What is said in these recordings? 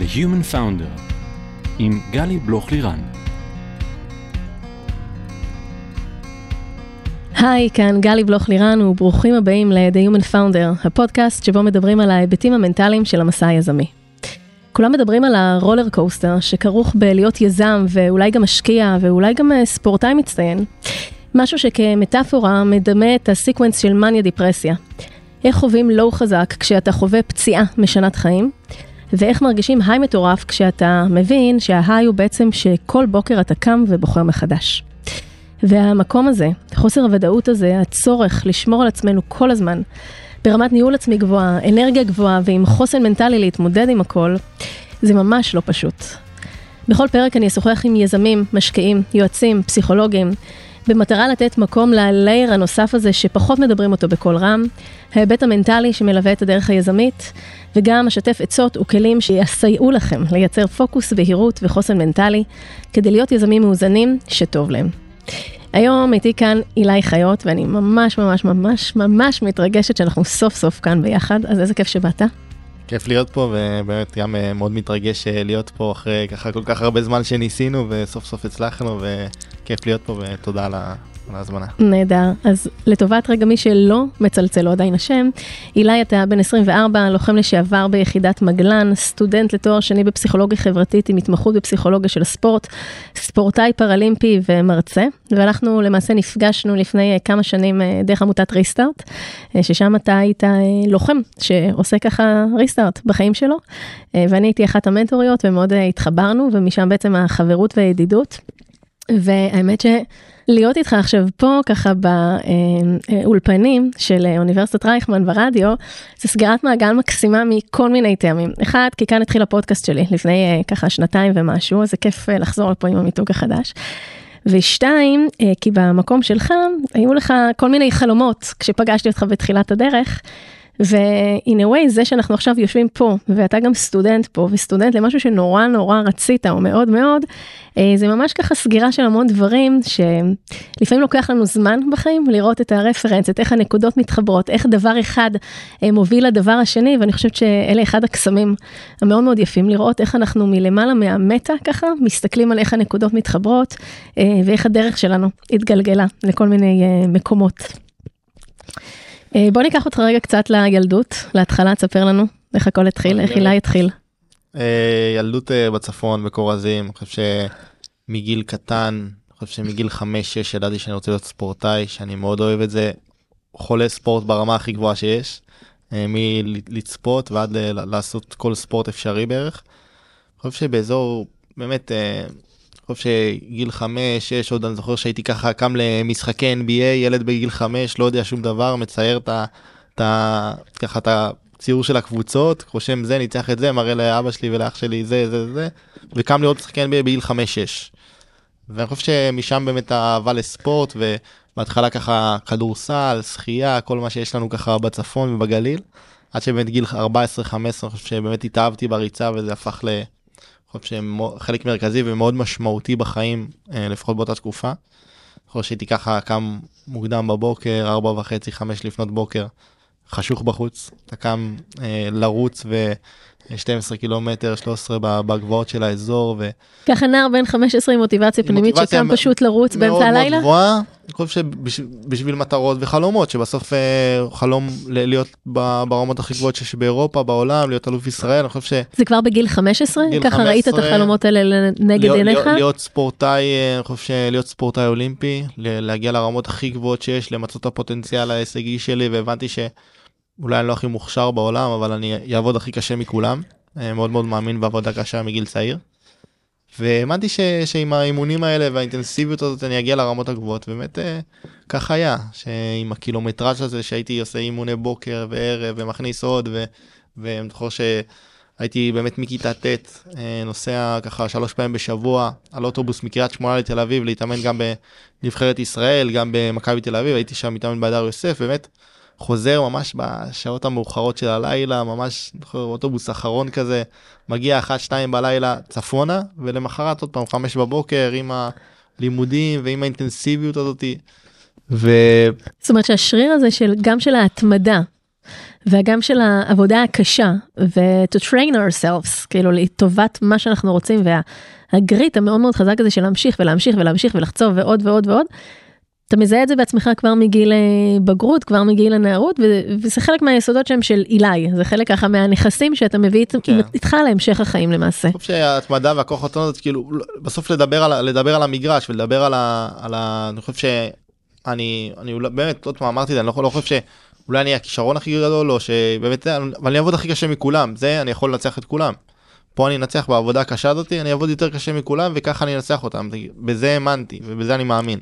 The Human Founder עם גלי בלוך לירן. היי, כאן גלי בלוך לירן וברוכים הבאים ל-The Human Founder, הפודקאסט שבו מדברים על ההיבטים המנטליים של המסע היזמי. כולם מדברים על ה roller coaster שכרוך בלהיות יזם ואולי גם משקיע ואולי גם אה, ספורטאי מצטיין. משהו שכמטאפורה מדמה את ה sequence של מניה דיפרסיה. איך חווים לואו חזק כשאתה חווה פציעה משנת חיים, ואיך מרגישים היי מטורף כשאתה מבין שההיי הוא בעצם שכל בוקר אתה קם ובוחר מחדש. והמקום הזה, חוסר הוודאות הזה, הצורך לשמור על עצמנו כל הזמן, ברמת ניהול עצמי גבוהה, אנרגיה גבוהה ועם חוסן מנטלי להתמודד עם הכל, זה ממש לא פשוט. בכל פרק אני אשוחח עם יזמים, משקיעים, יועצים, פסיכולוגים, במטרה לתת מקום ללייר הנוסף הזה שפחות מדברים אותו בקול רם, ההיבט המנטלי שמלווה את הדרך היזמית, וגם אשתף עצות וכלים שיסייעו לכם לייצר פוקוס, בהירות וחוסן מנטלי, כדי להיות יזמים מאוזנים שטוב להם. היום איתי כאן אילי חיות, ואני ממש ממש ממש ממש מתרגשת שאנחנו סוף סוף כאן ביחד, אז איזה כיף שבאת. כיף להיות פה ובאמת גם אה, מאוד מתרגש אה, להיות פה אחרי ככה כל כך הרבה זמן שניסינו וסוף סוף הצלחנו וכיף להיות פה ותודה על על ההזמנה. נהדר. אז לטובת רגע מי שלא מצלצל לו עדיין השם, אילי אתה בן 24, לוחם לשעבר ביחידת מגלן, סטודנט לתואר שני בפסיכולוגיה חברתית עם התמחות בפסיכולוגיה של הספורט, ספורטאי פראלימפי ומרצה, ואנחנו למעשה נפגשנו לפני אה, כמה שנים אה, דרך עמותת ריסטארט, אה, ששם אתה היית לוחם שעושה ככה ריסטארט בחיים שלו, ואני הייתי אחת המנטוריות ומאוד התחברנו, ומשם בעצם החברות והידידות. והאמת שלהיות איתך עכשיו פה ככה באולפנים של אוניברסיטת רייכמן ברדיו, זה סגירת מעגל מקסימה מכל מיני טעמים. אחד, כי כאן התחיל הפודקאסט שלי לפני אה, ככה שנתיים ומשהו, אז זה כיף אה, לחזור לפה עם המיתוג החדש. ושתיים, אה, כי במקום שלך היו לך כל מיני חלומות כשפגשתי אותך בתחילת הדרך. ו-in a way זה שאנחנו עכשיו יושבים פה ואתה גם סטודנט פה וסטודנט למשהו שנורא נורא רצית או מאוד מאוד, אה, זה ממש ככה סגירה של המון דברים שלפעמים לוקח לנו זמן בחיים לראות את הרפרנס, את איך הנקודות מתחברות, איך דבר אחד אה, מוביל לדבר השני ואני חושבת שאלה אחד הקסמים המאוד מאוד יפים לראות איך אנחנו מלמעלה מהמטה ככה מסתכלים על איך הנקודות מתחברות אה, ואיך הדרך שלנו התגלגלה לכל מיני מקומות. אה, בוא ניקח אותך רגע קצת לילדות, להתחלה, תספר לנו איך הכל התחיל, איך הילה התחיל. אה, ילדות אה, בצפון, בכורזים, אני חושב שמגיל קטן, אני חושב שמגיל 5-6 ידעתי שאני רוצה להיות ספורטאי, שאני מאוד אוהב את זה, חולה ספורט ברמה הכי גבוהה שיש, מלצפות ועד לעשות כל ספורט אפשרי בערך. אני חושב שבאזור באמת חושב שגיל 5, 6, עוד אני זוכר שהייתי ככה קם למשחקי NBA, ילד בגיל 5, לא יודע שום דבר, מצייר. את ה ככה את הציור של הקבוצות, רושם זה, ניצח את זה, מראה לאבא שלי ולאח שלי זה, זה, זה, וקם לראות משחקי NBA בגיל 5-6. ואני חושב שמשם באמת האהבה לספורט, ובהתחלה ככה כדורסל, שחייה, כל מה שיש לנו ככה בצפון ובגליל, עד שבאמת גיל 14-15, אני חושב שבאמת התאהבתי בריצה וזה הפך ל... חושב שהם חלק מרכזי ומאוד משמעותי בחיים, אה, לפחות באותה תקופה. אני חושב שהייתי ככה קם מוקדם בבוקר, ארבע וחצי, חמש לפנות בוקר, חשוך בחוץ, אתה קם אה, לרוץ ו... 12 קילומטר, 13 בגבוהות של האזור. ו... ככה נער בן 15 עם מוטיבציה פנימית שקם פשוט לרוץ באמצע הלילה? מאוד מאוד גבוהה, אני חושב שבשביל מטרות וחלומות, שבסוף אה, חלום להיות ברמות הכי גבוהות שיש באירופה, בעולם, להיות אלוף ישראל, אני חושב ש... זה כבר בגיל 15? גיל ככה 15, ראית את החלומות האלה להיות, עיניך? להיות, להיות ספורטאי, אה, אני חושב שלהיות ספורטאי אולימפי, להגיע לרמות הכי גבוהות שיש, למצות את הפוטנציאל ההישגי שלי, והבנתי ש... אולי אני לא הכי מוכשר בעולם, אבל אני אעבוד הכי קשה מכולם. אה, מאוד מאוד מאמין בעבודה קשה מגיל צעיר. והאמנתי ש, שעם האימונים האלה והאינטנסיביות הזאת אני אגיע לרמות הגבוהות, באמת אה, כך היה, שעם הקילומטראז' הזה שהייתי עושה אימוני בוקר וערב ומכניס עוד, ואני זוכר שהייתי באמת מכיתה ט' אה, נוסע ככה שלוש פעמים בשבוע על אוטובוס מקריית שמונה לתל אביב להתאמן גם בנבחרת ישראל, גם במכבי תל אביב, הייתי שם מתאמן בהדר יוסף, באמת. חוזר ממש בשעות המאוחרות של הלילה, ממש אוטובוס אחרון כזה, מגיע אחת שתיים בלילה צפונה, ולמחרת עוד פעם חמש בבוקר עם הלימודים ועם האינטנסיביות הזאתי. ו... זאת אומרת שהשריר הזה של גם של ההתמדה וגם של העבודה הקשה, ו-to train ourselves, כאילו לטובת מה שאנחנו רוצים, והגריט המאוד מאוד חזק הזה של להמשיך ולהמשיך ולהמשיך ולחצוב ועוד ועוד ועוד. אתה מזהה את זה בעצמך כבר מגיל אה, בגרות, כבר מגיל הנערות, וזה חלק מהיסודות שהם של אילי, זה חלק ככה מהנכסים שאתה מביא כן. איתך להמשך החיים למעשה. אני חושב שההתמדה והכוח הזה כאילו לא- בסוף לדבר על לדבר על המגרש ולדבר על ה... על ה... אני חושב שאני אני באמת עוד פעם אמרתי את זה אני לא, לא חושב שאולי אני הכישרון הכי גדול או שבאמת אבל אני אעבוד הכי קשה מכולם זה אני יכול לנצח את כולם. פה אני אנצח בעבודה הקשה הזאתי אני אעבוד יותר קשה מכולם וככה אני אנצח אותם בזה האמנתי ובזה אני מאמין.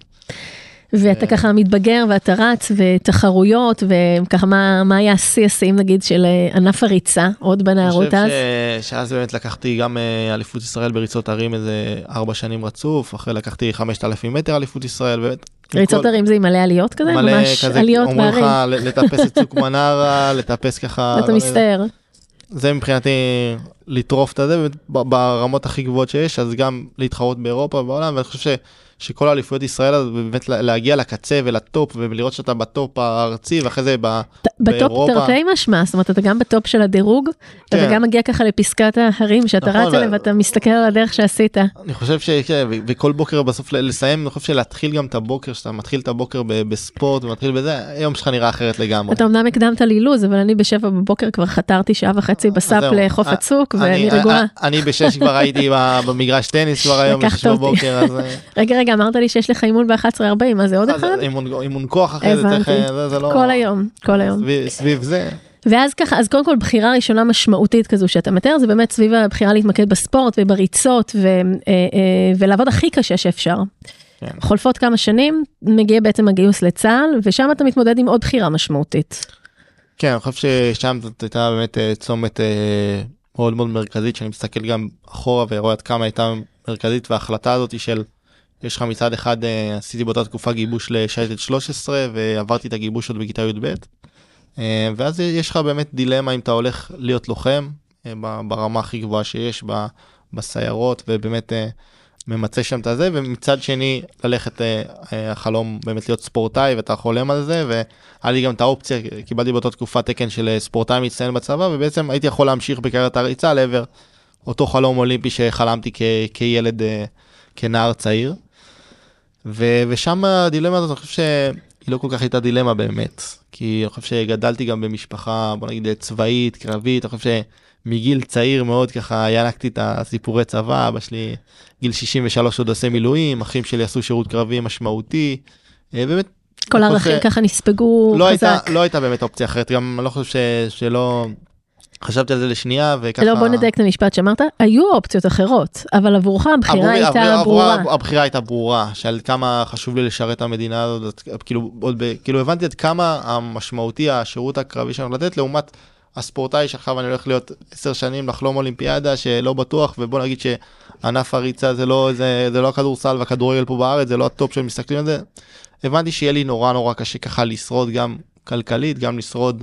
ואתה ככה מתבגר ואתה רץ ותחרויות וככה מה, מה היה השיא השיאים נגיד של אה, ענף הריצה עוד בנערות אני אז? חושב ש... שאז באמת לקחתי גם אה, אליפות ישראל בריצות הרים איזה ארבע שנים רצוף אחרי לקחתי 5,000 מטר אליפות ישראל באמת. ריצות כל- הרים זה עם מלא עליות כזה? מלא ממש כזה, עליות אומרים לך לטפס את צוק מנרה, לטפס ככה, אתה מסתער. זה מבחינתי לטרוף את הזה ברמות הכי גבוהות שיש, אז גם להתחרות באירופה ובעולם, ואני חושב ש... שכל אליפויות ישראל, באמת לה- להגיע לקצה ולטופ ולראות שאתה בטופ הארצי ואחרי זה ב... בטופ. תרתי משמע, זאת אומרת אתה גם בטופ של הדירוג, כן. גם מגיע ככה לפסקת ההרים שאתה נכון, רץ ו- עליהם ואתה מסתכל על הדרך שעשית. אני חושב ש... כן, ו- וכל בוקר בסוף לסיים, אני חושב שלהתחיל גם את הבוקר, שאתה מתחיל את הבוקר ב- בספורט ומתחיל בזה, היום שלך נראה אחרת לגמרי. אתה אמנם הקדמת לי לו"ז, אבל אני בשבע בבוקר כבר חתרתי שעה וחצי בסאפ זהו. לחוף אה, הצוק ואני אני- רגועה. אה, אני בשש כבר הייתי במגרש טניס כבר היום, בשש. בבוקר, אז... אה, רגע רגע אמרת לי שיש לך אימון ב-11:40, מה זה עוד אז אחד? אימון כוח אחרי. אה, זה לא... כל היום, כל היום. סביב- סביב זה. ואז ככה, אז קודם כל בחירה ראשונה משמעותית כזו שאתה מתאר, זה באמת סביב הבחירה להתמקד בספורט ובריצות ו, אה, אה, ולעבוד הכי קשה שאפשר. כן. חולפות כמה שנים, מגיע בעצם הגיוס לצה"ל, ושם אתה מתמודד עם עוד בחירה משמעותית. כן, אני חושב ששם זאת הייתה באמת אה, צומת מאוד מאוד מרכזית, שאני מסתכל גם אחורה ורואה עד כמה הייתה מרכזית, וההחלטה הזאת של, יש לך מצד אחד, עשיתי באותה תקופה גיבוש לשייטת 13, ועברתי את הגיבוש עוד בכיתה י"ב, ואז יש לך באמת דילמה אם אתה הולך להיות לוחם, אה, ברמה הכי גבוהה שיש, בסיירות, ובאמת אה, ממצה שם את הזה, ומצד שני ללכת, אה, אה, החלום באמת להיות ספורטאי, ואתה חולם על זה, והיה לי גם את האופציה, קיבלתי באותה תקופה תקן של אה, ספורטאי מצטיין בצבא, ובעצם הייתי יכול להמשיך בקריירת הריצה לעבר אותו חלום אולימפי שחלמתי כ- כילד, אה, כנער צעיר. ו- ושם הדילמה הזאת, אני חושב שהיא לא כל כך הייתה דילמה באמת, כי אני חושב שגדלתי גם במשפחה, בוא נגיד צבאית, קרבית, אני חושב שמגיל צעיר מאוד ככה ינקתי את הסיפורי צבא, אבא שלי גיל 63 עוד עושה מילואים, אחים שלי עשו שירות קרבי משמעותי, אה, באמת. כל הערכים ככה נספגו לא הייתה, חזק. לא הייתה באמת אופציה אחרת, גם אני לא חושב ש, שלא, חשבתי על זה לשנייה וככה. לא, בוא נדייק את המשפט שאמרת, היו אופציות אחרות, אבל עבורך הבחירה עבורי- הייתה עבורי- ברורה. עבורי הבחירה הייתה ברורה, שעל כמה חשוב לי לשרת את המדינה הזאת, כאילו, עוד ב, כאילו הבנתי עד כמה משמעותי השירות הקרבי שאני הולך לתת, לעומת הספורטאי שעכשיו אני הולך להיות עשר שנים לחלום אולימפיאדה שלא בטוח, ובוא נגיד שענף הריצה זה לא, זה, זה לא הכדורסל והכדורגל פה בארץ, זה לא הטופ שמסתכלים על זה. הבנתי שיהיה לי נורא נורא קשה ככה לשרוד גם כלכלית, גם לשרוד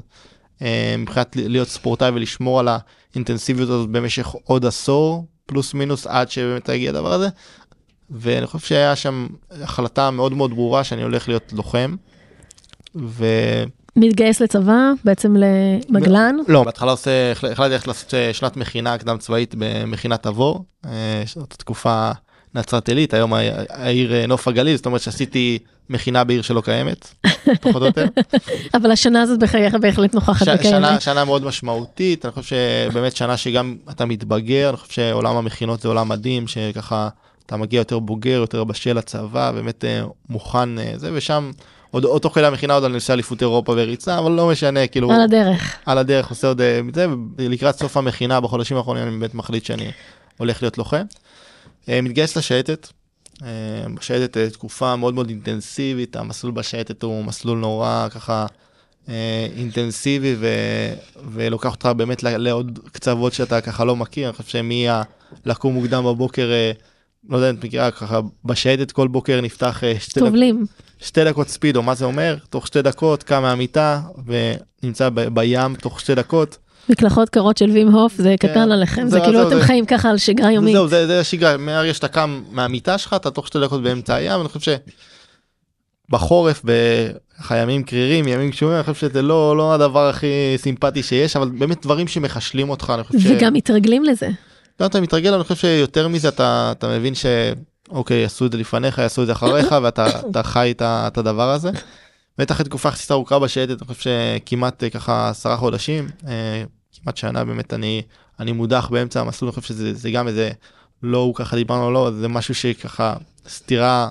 מבחינת להיות ספורטאי ולשמור על האינטנסיביות הזאת במשך עוד עשור, פלוס מינוס עד שבאמת יגיע הדבר הזה. ואני חושב שהיה שם החלטה מאוד מאוד ברורה שאני הולך להיות לוחם. ו... מתגייס לצבא, בעצם למגלן. לא, בהתחלה עושה, החל- החלטתי ללכת לעשות אה, שנת מכינה קדם צבאית במכינת תבור, אה, זאת תקופה נצרת עילית, היום העיר אה, נוף הגליל, זאת אומרת שעשיתי מכינה בעיר שלא קיימת, פחות או יותר. אבל השנה הזאת בחייך בהחלט נוכחת וקיימת. שנה, מאוד משמעותית, אני חושב שבאמת שנה שגם אתה מתבגר, אני חושב שעולם המכינות זה עולם מדהים, שככה אתה מגיע יותר בוגר, יותר בשל לצבא, באמת אה, מוכן אה, זה, ושם עוד, עוד תוך כדי המכינה עוד אני עושה אליפות אירופה וריצה, אבל לא משנה, כאילו, על הדרך. על הדרך עושה עוד מזה, ולקראת סוף המכינה בחודשים האחרונים אני באמת מחליט שאני הולך להיות לוחם. אה, מתגייס לשייטת, אה, בשייטת אה, תקופה מאוד מאוד אינטנסיבית, המסלול בשייטת הוא מסלול נורא ככה אינטנסיבי ו, ולוקח אותך באמת לעוד קצוות שאתה ככה לא מכיר, אני חושב שמי לקום מוקדם בבוקר, לא יודע אם את מכירה, ככה בשייטת כל בוקר נפתח שתי דקות. טובלים. שתי דקות ספידו, מה זה אומר? תוך שתי דקות קם מהמיטה ונמצא ב- בים תוך שתי דקות. מקלחות קרות של וים הוף, זה כן. קטן עליכם, זה זהו, כאילו זהו, אתם זה- חיים ככה על שגרה יומית. זהו, זה, זה השגרה, מהרגע שאתה קם מהמיטה שלך, אתה תוך שתי דקות באמצע הים, אני חושב שבחורף, ימים קרירים ימים קשורים אני חושב שזה לא לא הדבר הכי סימפטי שיש אבל באמת דברים שמחשלים אותך אני חושב ש... וגם מתרגלים לזה. גם אתה מתרגל אני חושב שיותר מזה אתה אתה מבין שאוקיי עשו את זה לפניך יעשו את זה אחריך ואתה אתה חי את הדבר הזה. בטח תקופה יחסית ארוכה בשייטת אני חושב שכמעט אה, ככה עשרה חודשים אה, כמעט שנה באמת אני אני מודח באמצע המסלול אני חושב שזה זה גם איזה לא הוא ככה דיברנו לא זה משהו שככה סתירה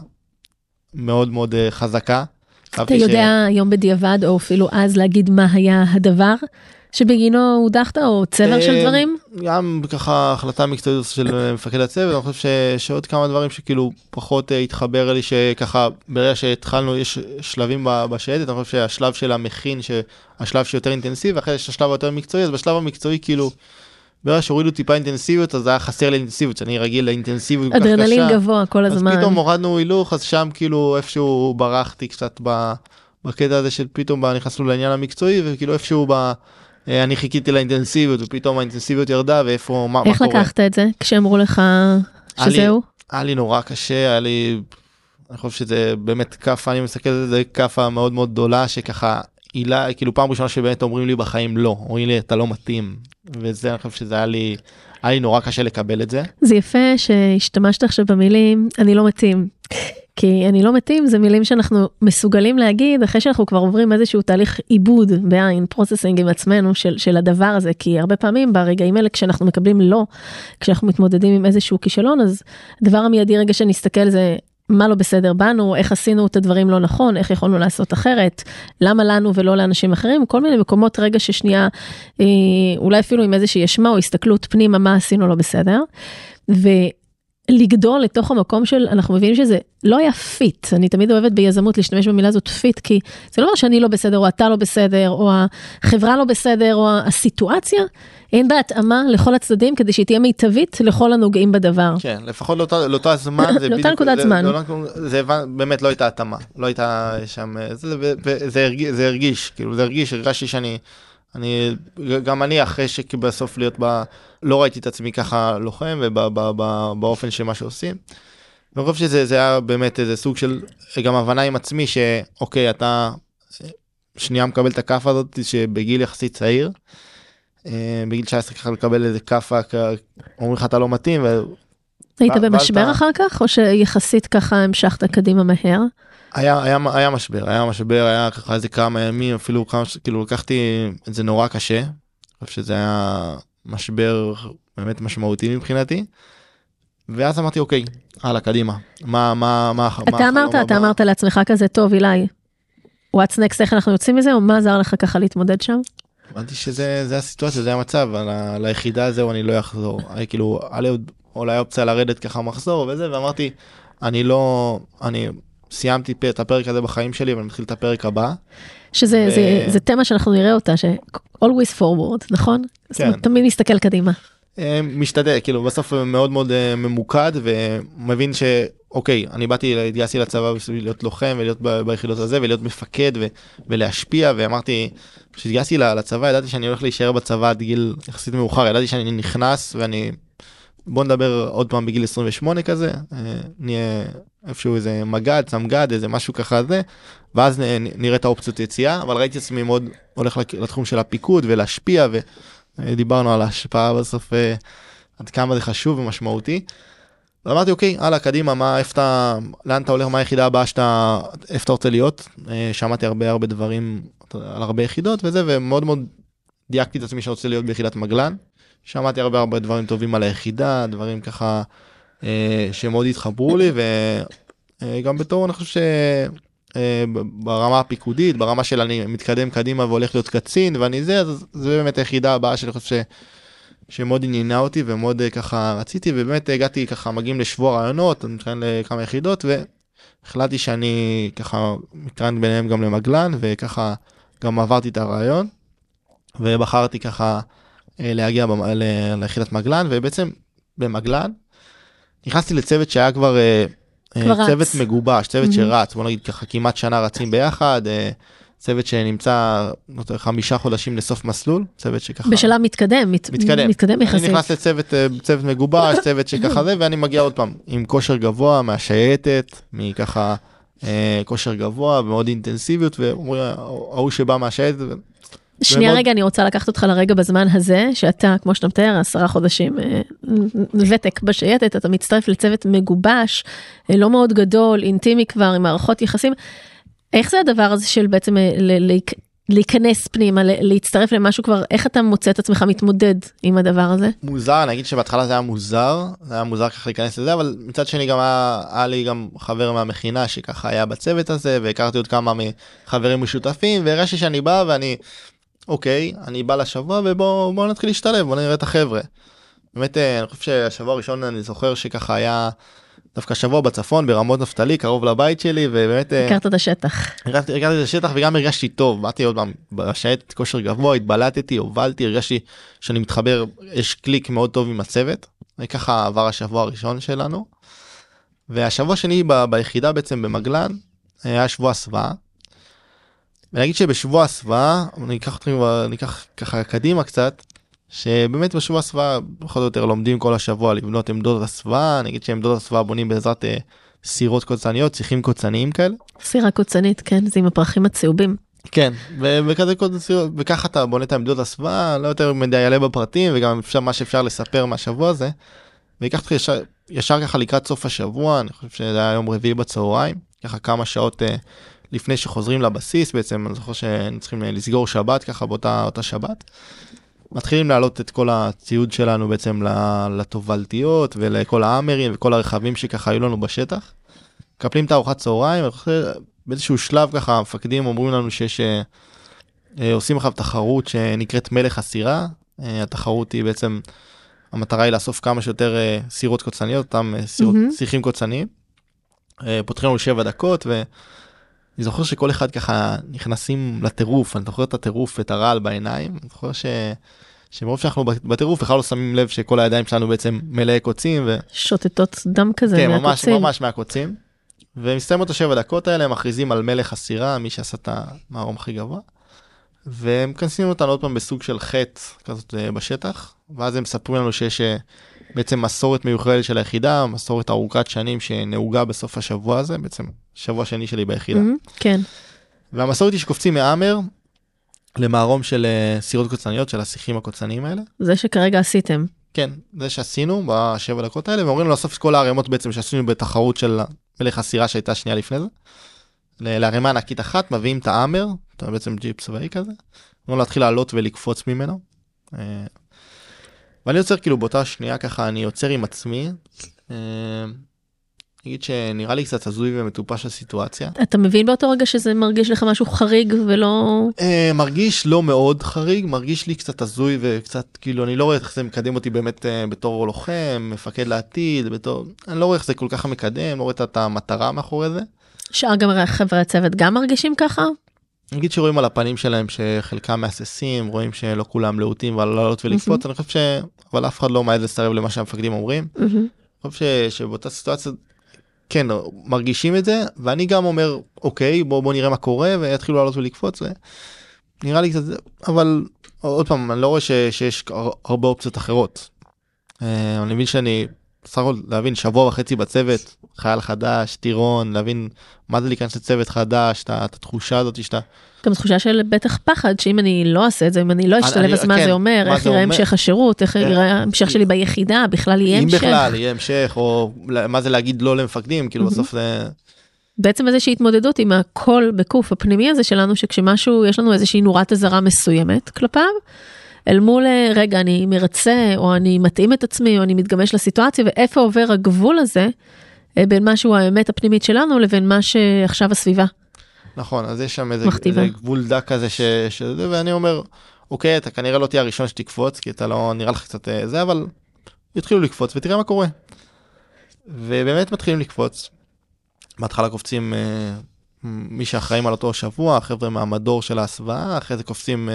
מאוד מאוד אה, חזקה. אתה חשבתי ש- יודע היום בדיעבד, או אפילו אז להגיד מה היה הדבר שבגינו הודחת, או צבר של אה, דברים? גם ככה החלטה מקצועית של אה, מפקד הצוות אני חושב ש, שעוד כמה דברים שכאילו פחות אה, התחבר לי שככה ברגע שהתחלנו יש שלבים בשייטת אני חושב שהשלב של המכין שהשלב שיותר אינטנסיבי אחרי יש השלב היותר מקצועי אז בשלב המקצועי כאילו. ברגע שהורידו טיפה אינטנסיביות אז היה חסר לי אינטנסיביות שאני רגיל לאינטנסיביות כל כך אדרנלין. גבוה כל אז הזמן. פתאום הורדנו הילוך אז שם כאילו איפשהו ברחתי קצת בקטע הזה של פתאום נכנסנו לעניין המקצועי וכאילו איפשהו ב, אני חיכיתי לאינטנסיביות ופתאום האינטנסיביות ירדה ואיפה מה, איך מה קורה. לקחת את זה כשאמרו לך שזהו? היה לי נורא קשה היה לי אני חושב שזה באמת כאפה אני מסתכל על זה כאפה מאוד מאוד גדולה שככה אה, כאילו פעם ראשונה שבאמת אומרים לי בחיים לא אומרים לי אתה לא מתאים וזה אני חושב שזה היה לי היה לי נורא קשה לקבל את זה. זה יפה שהשתמשת עכשיו במילים אני לא מתאים. כי אני לא מתאים זה מילים שאנחנו מסוגלים להגיד אחרי שאנחנו כבר עוברים איזשהו תהליך עיבוד מעין processing עם עצמנו של, של הדבר הזה כי הרבה פעמים ברגעים האלה כשאנחנו מקבלים לא כשאנחנו מתמודדים עם איזשהו כישלון אז הדבר המיידי רגע שנסתכל זה מה לא בסדר בנו איך עשינו את הדברים לא נכון איך יכולנו לעשות אחרת למה לנו ולא לאנשים אחרים כל מיני מקומות רגע ששנייה אה, אולי אפילו עם איזושהי אשמה או הסתכלות פנימה מה עשינו לא בסדר. ולגדול לתוך המקום של אנחנו מבינים שזה לא היה fit אני תמיד אוהבת ביזמות להשתמש במילה הזאת fit כי זה לא אומר שאני לא בסדר או אתה לא בסדר או החברה לא בסדר או הסיטואציה אין בה התאמה לכל הצדדים כדי שהיא תהיה מיטבית לכל הנוגעים בדבר. כן לפחות לאותה לאותה זמן זה לאותה נקודת זה- זמן. זה- זה באמת לא הייתה התאמה לא הייתה שם זה ו- וזה הרגיש זה הרגיש כאילו זה הרגיש הרגשתי שאני אני גם אני אחרי שבסוף להיות ב... לא ראיתי את עצמי ככה לוחם ובאופן שמה שעושים. ואני חושב שזה זה היה באמת איזה סוג של גם הבנה עם עצמי שאוקיי אתה שנייה מקבל את הכאפה הזאת שבגיל יחסית צעיר. אה, בגיל 19 ככה לקבל איזה כאפה אומרים לך אתה לא מתאים ו- היית במשבר אתה- אחר כך או שיחסית ככה המשכת קדימה מהר? היה היה היה משבר היה משבר היה ככה איזה כמה ימים אפילו כמה כאילו לקחתי את זה נורא קשה. אני חושב שזה היה משבר באמת משמעותי מבחינתי. ואז אמרתי אוקיי הלאה קדימה מה מה מה מה אתה אמרת החלום אתה הבא?" אמרת לעצמך כזה טוב אילי. what's next איך אנחנו יוצאים מזה או מה עזר לך ככה להתמודד שם? הבנתי שזה זה הסיטואציה זה המצב על ה- ליחידה הזהו אני לא אחזור היה כאילו היה לי עוד אולי אופציה לרדת ככה מחזור וזה ואמרתי אני לא אני סיימתי את הפרק הזה בחיים שלי ואני מתחיל את הפרק הבא. שזה ו- זה, זה תמה שאנחנו נראה אותה ש always forward נכון? זאת אומרת, כן. תמיד נסתכל קדימה. אה, משתדל כאילו בסוף מאוד מאוד אה, ממוקד ומבין שאוקיי אני באתי התגייסתי לצבא בשביל להיות לוחם ולהיות ב- ביחידות הזה ולהיות מפקד ו- ולהשפיע ואמרתי כשהתגייסתי לצבא ידעתי שאני הולך להישאר בצבא עד גיל יחסית מאוחר ידעתי שאני נכנס ואני בוא נדבר עוד פעם בגיל 28 כזה אה, נהיה איפשהו איזה מג"ד סמג"ד איזה משהו ככה זה ואז נראה את האופציות יציאה אבל ראיתי עצמי מאוד הולך לתחום של הפיקוד ולהשפיע ודיברנו על ההשפעה בסוף אה, עד כמה זה חשוב ומשמעותי. ואמרתי אוקיי הלאה קדימה מה איפה אתה לאן אתה הולך מה היחידה הבאה שאתה איפה אתה רוצה להיות אה, שמעתי הרבה הרבה דברים על הרבה יחידות וזה ומאוד מאוד דייקתי את עצמי שאני רוצה להיות ביחידת מגלן. שמעתי הרבה הרבה דברים טובים על היחידה דברים ככה אה, שמאוד התחברו לי וגם בתור אני חושב ש... אה, הפיקודית ברמה של אני מתקדם קדימה והולך להיות קצין ואני זה אז זה באמת היחידה הבאה שאני חושב ש... שמאוד עניינה אותי ומאוד אה, ככה רציתי ובאמת הגעתי ככה מגיעים לשבוע רעיונות אני מתכוון לכמה יחידות והחלטתי שאני ככה מתקרן ביניהם גם למגלן וככה גם עברתי את הרעיון ובחרתי ככה אה, להגיע במ- ל- ליחידת מגלן ובעצם במגלן נכנסתי לצוות שהיה כבר, אה, אה, כבר רץ. צוות מגובש צוות Mhm. שרץ בוא נגיד ככה כמעט שנה רצים ביחד. אה, צוות שנמצא חמישה חודשים לסוף מסלול צוות שככה בשלב מתקדם, מת, מתקדם. מתקדם אני יחסית. נכנס לצוות אה, צוות מגובש צוות שככה זה ואני מגיע עוד פעם עם כושר גבוה מהשייטת מככה אה, כושר גבוה ומאוד אינטנסיביות ואומרים ההוא שבא מהשייטת. שנייה רגע, אני רוצה לקחת אותך לרגע בזמן הזה, שאתה, כמו שאתה מתאר, עשרה חודשים אה, ותק בשייטת, אתה מצטרף לצוות מגובש, אה, לא מאוד גדול, אינטימי כבר, עם מערכות יחסים. איך זה הדבר הזה של בעצם אה, להיכנס פנימה, להצטרף למשהו כבר, איך אתה מוצא את עצמך מתמודד עם הדבר הזה? מוזר נגיד שבהתחלה זה היה מוזר זה היה מוזר ככה להיכנס לזה אבל מצד שני גם היה, היה לי גם חבר מהמכינה שככה היה בצוות הזה והכרתי עוד כמה מחברים משותפים והרגשתי שאני בא ואני אוקיי אני בא לשבוע ובוא בוא נתחיל להשתלב בוא נראה את החבר'ה. באמת אה, אני חושב שהשבוע הראשון אני זוכר שככה היה דווקא שבוע בצפון ברמות נפתלי קרוב לבית שלי ובאמת אה, הכרת את השטח. הרגשתי את השטח וגם הרגשתי טוב באתי עוד פעם בשייטת כושר גבוה התבלטתי הובלתי הרגשתי שאני מתחבר יש קליק מאוד טוב עם הצוות וככה עבר השבוע הראשון שלנו. והשבוע השני ב- ביחידה בעצם במגלן היה שבוע הסוואה. ונגיד שבשבוע הסוואה אני אקח אתכם אני אקח ככה קדימה קצת. שבאמת בשבוע הסוואה פחות או יותר לומדים כל השבוע לבנות עמדות הסוואה נגיד שעמדות הסוואה בונים בעזרת אה, סירות קוצניות שיחים קוצניים כאלה. סירה קוצנית, כן, זה עם הפרחים הצהובים. כן וכזה סירות וככה אתה בונה את העמדות הסוואה לא יותר מדי יעלה בפרטים וגם אפשר מה שאפשר לספר מהשבוע הזה. ויקח אותך ישר, ישר ככה לקראת סוף השבוע אני חושב שזה היה יום רביעי בצהריים ככה כמה שעות אה, לפני שחוזרים לבסיס בעצם אני זוכר שהיינו צריכים אה, לסגור שבת ככה באותה אותה שבת. מתחילים להעלות את כל הציוד שלנו בעצם לתובלתיות ולכל האמרים וכל הרכבים שככה היו לנו בשטח. מקפלים את הארוחת צהריים, באיזשהו שלב ככה המפקדים אומרים לנו שיש אה, אה, עושים עכשיו תחרות שנקראת מלך הסירה. התחרות היא בעצם המטרה היא לאסוף כמה שיותר סירות קוצניות, אותם סירות, מהמם. שיחים קוצניים. פותחים לנו שבע דקות ואני זוכר שכל אחד ככה נכנסים לטירוף, אני זוכר את הטירוף ואת הרעל בעיניים, אני זוכר ש... שמרוב שאנחנו בטירוף בכלל לא שמים לב שכל הידיים שלנו בעצם מלאי קוצים ו... שוטטות דם כזה כן, ממש מהקוצים. ממש מהקוצים. ומסתיימות השבע דקות האלה, הם מכריזים על מלך הסירה, מי שעשה את המערום הכי גבוה. והם מכנסים אותנו עוד פעם בסוג של חטא כזאת אה, בשטח, ואז הם מספרים לנו שיש אה, בעצם מסורת מיוחדת של היחידה, מסורת ארוכת שנים שנהוגה בסוף השבוע הזה, בעצם שבוע שני שלי ביחידה. מהמם, כן. והמסורת היא שקופצים מהאמר למערום של אה, סירות קוצניות, של השיחים הקוצניים האלה. זה שכרגע עשיתם. כן, זה שעשינו בשבע דקות האלה, ואומרים לאסוף את כל הערימות בעצם שעשינו בתחרות של מלך הסירה שהייתה שנייה לפני זה. לערימה ענקית אחת, מביאים את האמר, אתה בעצם ג'יפ צבאי כזה, אמורים להתחיל לעלות ולקפוץ ממנו. ואני יוצר כאילו באותה שנייה ככה, אני יוצר עם עצמי. אה, נגיד שנראה לי קצת הזוי ומטופש הסיטואציה. אתה מבין באותו רגע שזה מרגיש לך משהו חריג ולא... אה, מרגיש לא מאוד חריג, מרגיש לי קצת הזוי וקצת כאילו אני לא רואה איך זה מקדם אותי באמת אה, בתור לוחם, מפקד לעתיד, בתור, אני לא רואה איך זה כל כך מקדם, לא רואה את המטרה מאחורי זה. שאר גם חברי הצוות גם מרגישים ככה? נגיד שרואים על הפנים שלהם שחלקם מהססים, רואים שלא כולם להוטים ועל לעלות ולקפוץ, אני חושב ש... אבל אף אחד לא מעז לסרב למה שהמפקדים אומרים. אני חושב ש... שבאותה סיטואציה כן מרגישים את זה ואני גם אומר אוקיי בוא בוא נראה מה קורה ויתחילו לעלות ולקפוץ ו... נראה לי קצת זה אבל עוד פעם אני לא רואה ש... שיש הר- הרבה אופציות אחרות. אה, אני מבין שאני בסך הכל להבין שבוע וחצי בצוות חייל חדש טירון להבין מה זה להיכנס לצוות חדש את התחושה הזאת שאתה גם תחושה של בטח פחד שאם אני לא אעשה את זה, אם אני לא אשתלב אז מה כן, זה אומר, מה איך יראה אומר? המשך השירות, איך אה, יראה ההמשך שלי ביחידה, בכלל יהיה אם המשך. בכלל יהיה המשך או מה זה להגיד לא למפקדים? כאילו בסוף זה בעצם איזושהי התמודדות עם הקול בקוף הפנימי הזה שלנו, שכשמשהו, יש לנו איזושהי נורת אזהרה מסוימת כלפיו, אל מול אה, רגע אני מרצה, או אני מתאים את עצמי, או אני מתגמש לסיטואציה, ואיפה עובר הגבול הזה אה, בין משהו האמת הפנימית שלנו לבין מה שעכשיו הסביבה. נכון אז יש שם איזה, מכתיבה. איזה גבול דק כזה ש, שזה ואני אומר אוקיי אתה כנראה לא תהיה הראשון שתקפוץ כי אתה לא נראה לך קצת אה, זה אבל יתחילו לקפוץ ותראה מה קורה. ובאמת מתחילים לקפוץ. בהתחלה קופצים מי שאחראים על אותו שבוע החבר'ה מהמדור של ההסוואה אחרי זה קופצים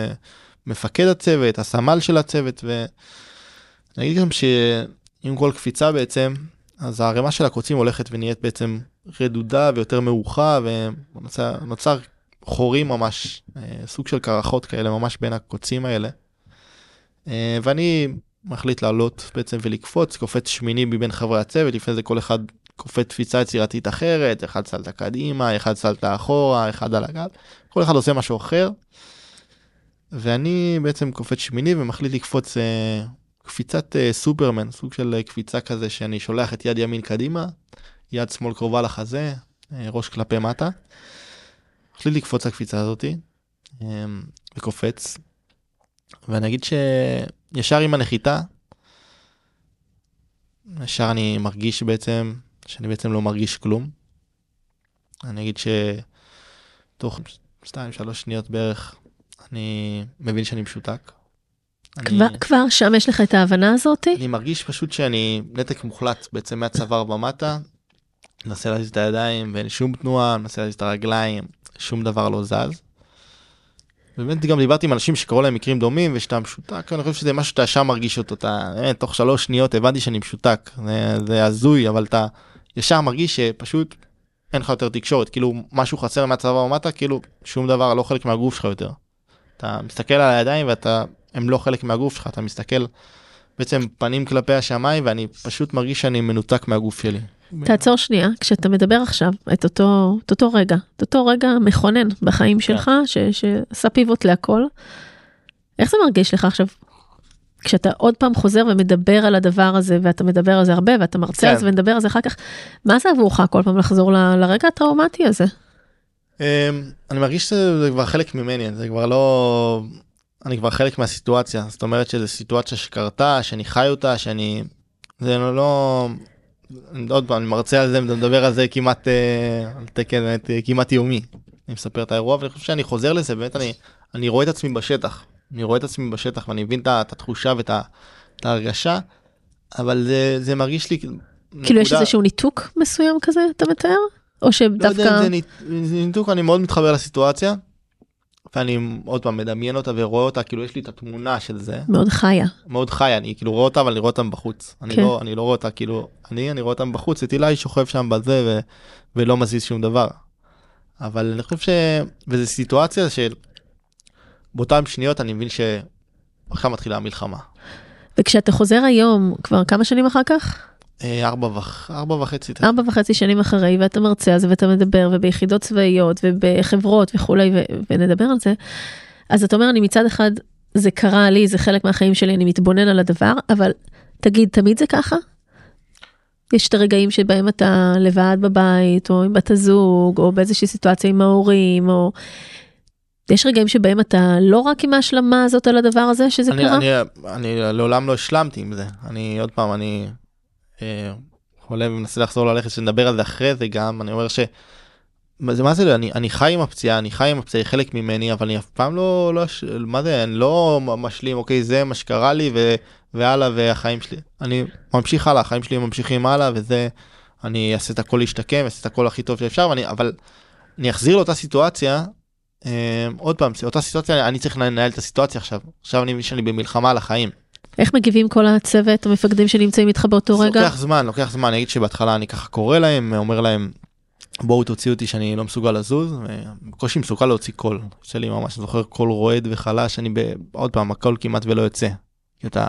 מפקד הצוות הסמל של הצוות ואני אגיד גם שעם כל קפיצה בעצם אז הערימה של הקוצים הולכת ונהיית בעצם רדודה ויותר מעוכה ונוצר נוצר חורים ממש אה, סוג של קרחות כאלה ממש בין הקוצים האלה. אה, ואני מחליט לעלות בעצם ולקפוץ קופץ שמיני מבין חברי הצוות לפני זה כל אחד קופץ תפיסה יצירתית אחרת, אחד סלטה קדימה, אחד סלטה אחורה, אחד על הגב, כל אחד עושה משהו אחר. ואני בעצם קופץ שמיני ומחליט לקפוץ אה, קפיצת אה, סופרמן, סוג של אה, קפיצה כזה שאני שולח את יד ימין קדימה, יד שמאל קרובה לחזה, אה, ראש כלפי מטה. מחליט לקפוץ הקפיצה הזאתי, אה, וקופץ. ואני אגיד שישר עם הנחיתה, ישר אני מרגיש בעצם שאני בעצם לא מרגיש כלום. אני אגיד שתוך 2-3 שניות בערך אני מבין שאני משותק. כבר, אני, כבר שם יש לך את ההבנה הזאתי? אני מרגיש פשוט שאני נתק מוחלט בעצם מהצוואר ומטה. מנסה להזיז את הידיים ואין שום תנועה, מנסה להזיז את הרגליים, שום דבר לא זז. באמת גם דיברתי עם אנשים שקראו להם מקרים דומים ושאתה משותק, אני חושב שזה משהו שאתה ישר מרגיש אותו, אתה, באמת, תוך שלוש שניות הבנתי שאני משותק, זה, זה הזוי, אבל אתה ישר מרגיש שפשוט אין לך יותר תקשורת, כאילו משהו חסר מהצבא ומטה, כאילו שום דבר לא חלק מהגוף שלך יותר. אתה מסתכל על הידיים ואתה, הם לא חלק מהגוף שלך, אתה מסתכל בעצם פנים כלפי השמיים ואני פשוט מרגיש שאני מנותק מהגוף שלי. תעצור שנייה, כשאתה מדבר עכשיו את אותו, את אותו רגע, את אותו רגע מכונן בחיים שלך, ש, שעשה פיבוט להכל, איך זה מרגיש לך עכשיו? כשאתה עוד פעם חוזר ומדבר על הדבר הזה, ואתה מדבר על זה הרבה, ואתה מרצה על כן. זה ונדבר על זה אחר כך, מה זה עבורך כל פעם לחזור ל- לרגע הטראומטי הזה? אמ, אני מרגיש שזה כבר חלק ממני, זה כבר לא... אני כבר חלק מהסיטואציה, זאת אומרת שזו סיטואציה שקרתה, שאני חי אותה, שאני... זה לא... לא... עוד פעם, אני מרצה על זה, מדבר על זה כמעט, אה, על תקן באמת, אה, כמעט יומי. אני מספר את האירוע, ואני חושב שאני חוזר לזה, באמת אני, אני רואה את עצמי בשטח. אני רואה את עצמי בשטח ואני מבין את התחושה ואת ההרגשה, אבל זה, זה מרגיש לי... כאילו יש נקודה- איזשהו ניתוק מסוים כזה, אתה מתאר? או לא יודע שדווקא... אם זה ניתוק, אני מאוד מתחבר לסיטואציה. ואני עוד פעם מדמיין אותה ורואה אותה, כאילו יש לי את התמונה של זה, מאוד חיה. מאוד חיה, אני כאילו רואה אותה אבל אני רואה אותם בחוץ. אני כן. לא, אני לא רואה אותה כאילו, אני, אני רואה אותם בחוץ, את אילי שוכב שם בזה ו, ולא מזיז שום דבר. אבל אני חושב ש... וזו סיטואציה של באותן שניות אני מבין שעכשיו מתחילה המלחמה. וכשאתה חוזר היום, כבר כמה שנים אחר כך? אה, ארבע, וח... ארבע וחצי. ארבע וחצי שנים אחרי, ואתה מרצה על זה, ואתה מדבר, וביחידות צבאיות, ובחברות וכולי, ו- ונדבר על זה, אז אתה אומר, אני מצד אחד, זה קרה לי, זה חלק מהחיים שלי, אני מתבונן על הדבר, אבל תגיד, תמיד זה ככה? יש את הרגעים שבהם אתה לבד בבית, או עם בת הזוג, או באיזושהי סיטואציה עם ההורים, או... יש רגעים שבהם אתה לא רק עם ההשלמה הזאת על הדבר הזה, שזה אני, קרה? אני, אני לעולם לא השלמתי עם זה. אני עוד פעם, אני אה, חולה ומנסה לחזור ללכת, שנדבר על זה אחרי זה גם, אני אומר ש... זה, מה זה, אני, אני חי עם הפציעה, אני חי עם הפציעה, היא חלק ממני, אבל אני אף פעם לא, לא, מה זה, אני לא משלים, אוקיי, זה מה שקרה לי ו, והלאה והחיים שלי. אני ממשיך הלאה, החיים שלי ממשיכים הלאה וזה, אני אעשה את הכל להשתקם, אעשה את הכל הכי טוב שאפשר, ואני, אבל אני אחזיר לאותה סיטואציה, אה, עוד פעם, אותה סיטואציה, אני צריך לנהל את הסיטואציה עכשיו. עכשיו אני שאני במלחמה על החיים. איך מגיבים כל הצוות, המפקדים שנמצאים איתך באותו רגע? לוקח זמן, לוקח זמן, אני אגיד שבהתחלה אני ככה קורא להם, אומר להם, בואו תוציאו אותי שאני לא מסוגל לזוז, בקושי מסוגל להוציא קול, יוצא לי ממש, זוכר קול רועד וחלש, אני ב... עוד פעם, הקול כמעט ולא יוצא. כי אתה,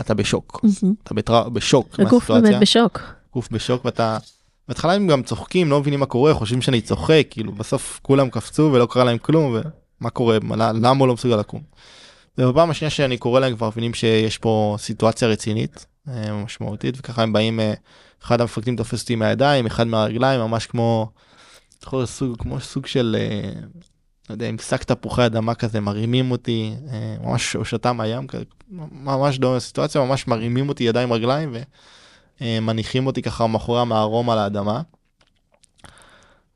אתה בשוק. אתה בטר... בשוק הגוף באמת בשוק. גוף בשוק ואתה... בהתחלה הם גם צוחקים, לא מבינים מה קורה, חושבים שאני צוחק, כאילו בסוף כולם קפצו ולא קרה להם כלום, ומה קורה, מה- למה הוא לא מסוגל לקום. ובפעם השנייה שאני קורא להם כבר מבינים שיש פה סיטואציה רצינית, אה, משמעותית, וככה הם באים, אה, אחד המפקדים תופס אותי מהידיים, אחד מהרגליים, ממש כמו, יכול להיות סוג, כמו סוג של, אה, לא יודע, עם שק תפוחי אדמה כזה, מרימים אותי, ממש הושטה מהים, כזה, ממש דומה לסיטואציה, ממש מרימים אותי ידיים רגליים, ומניחים אותי ככה מאחורי המערום על האדמה.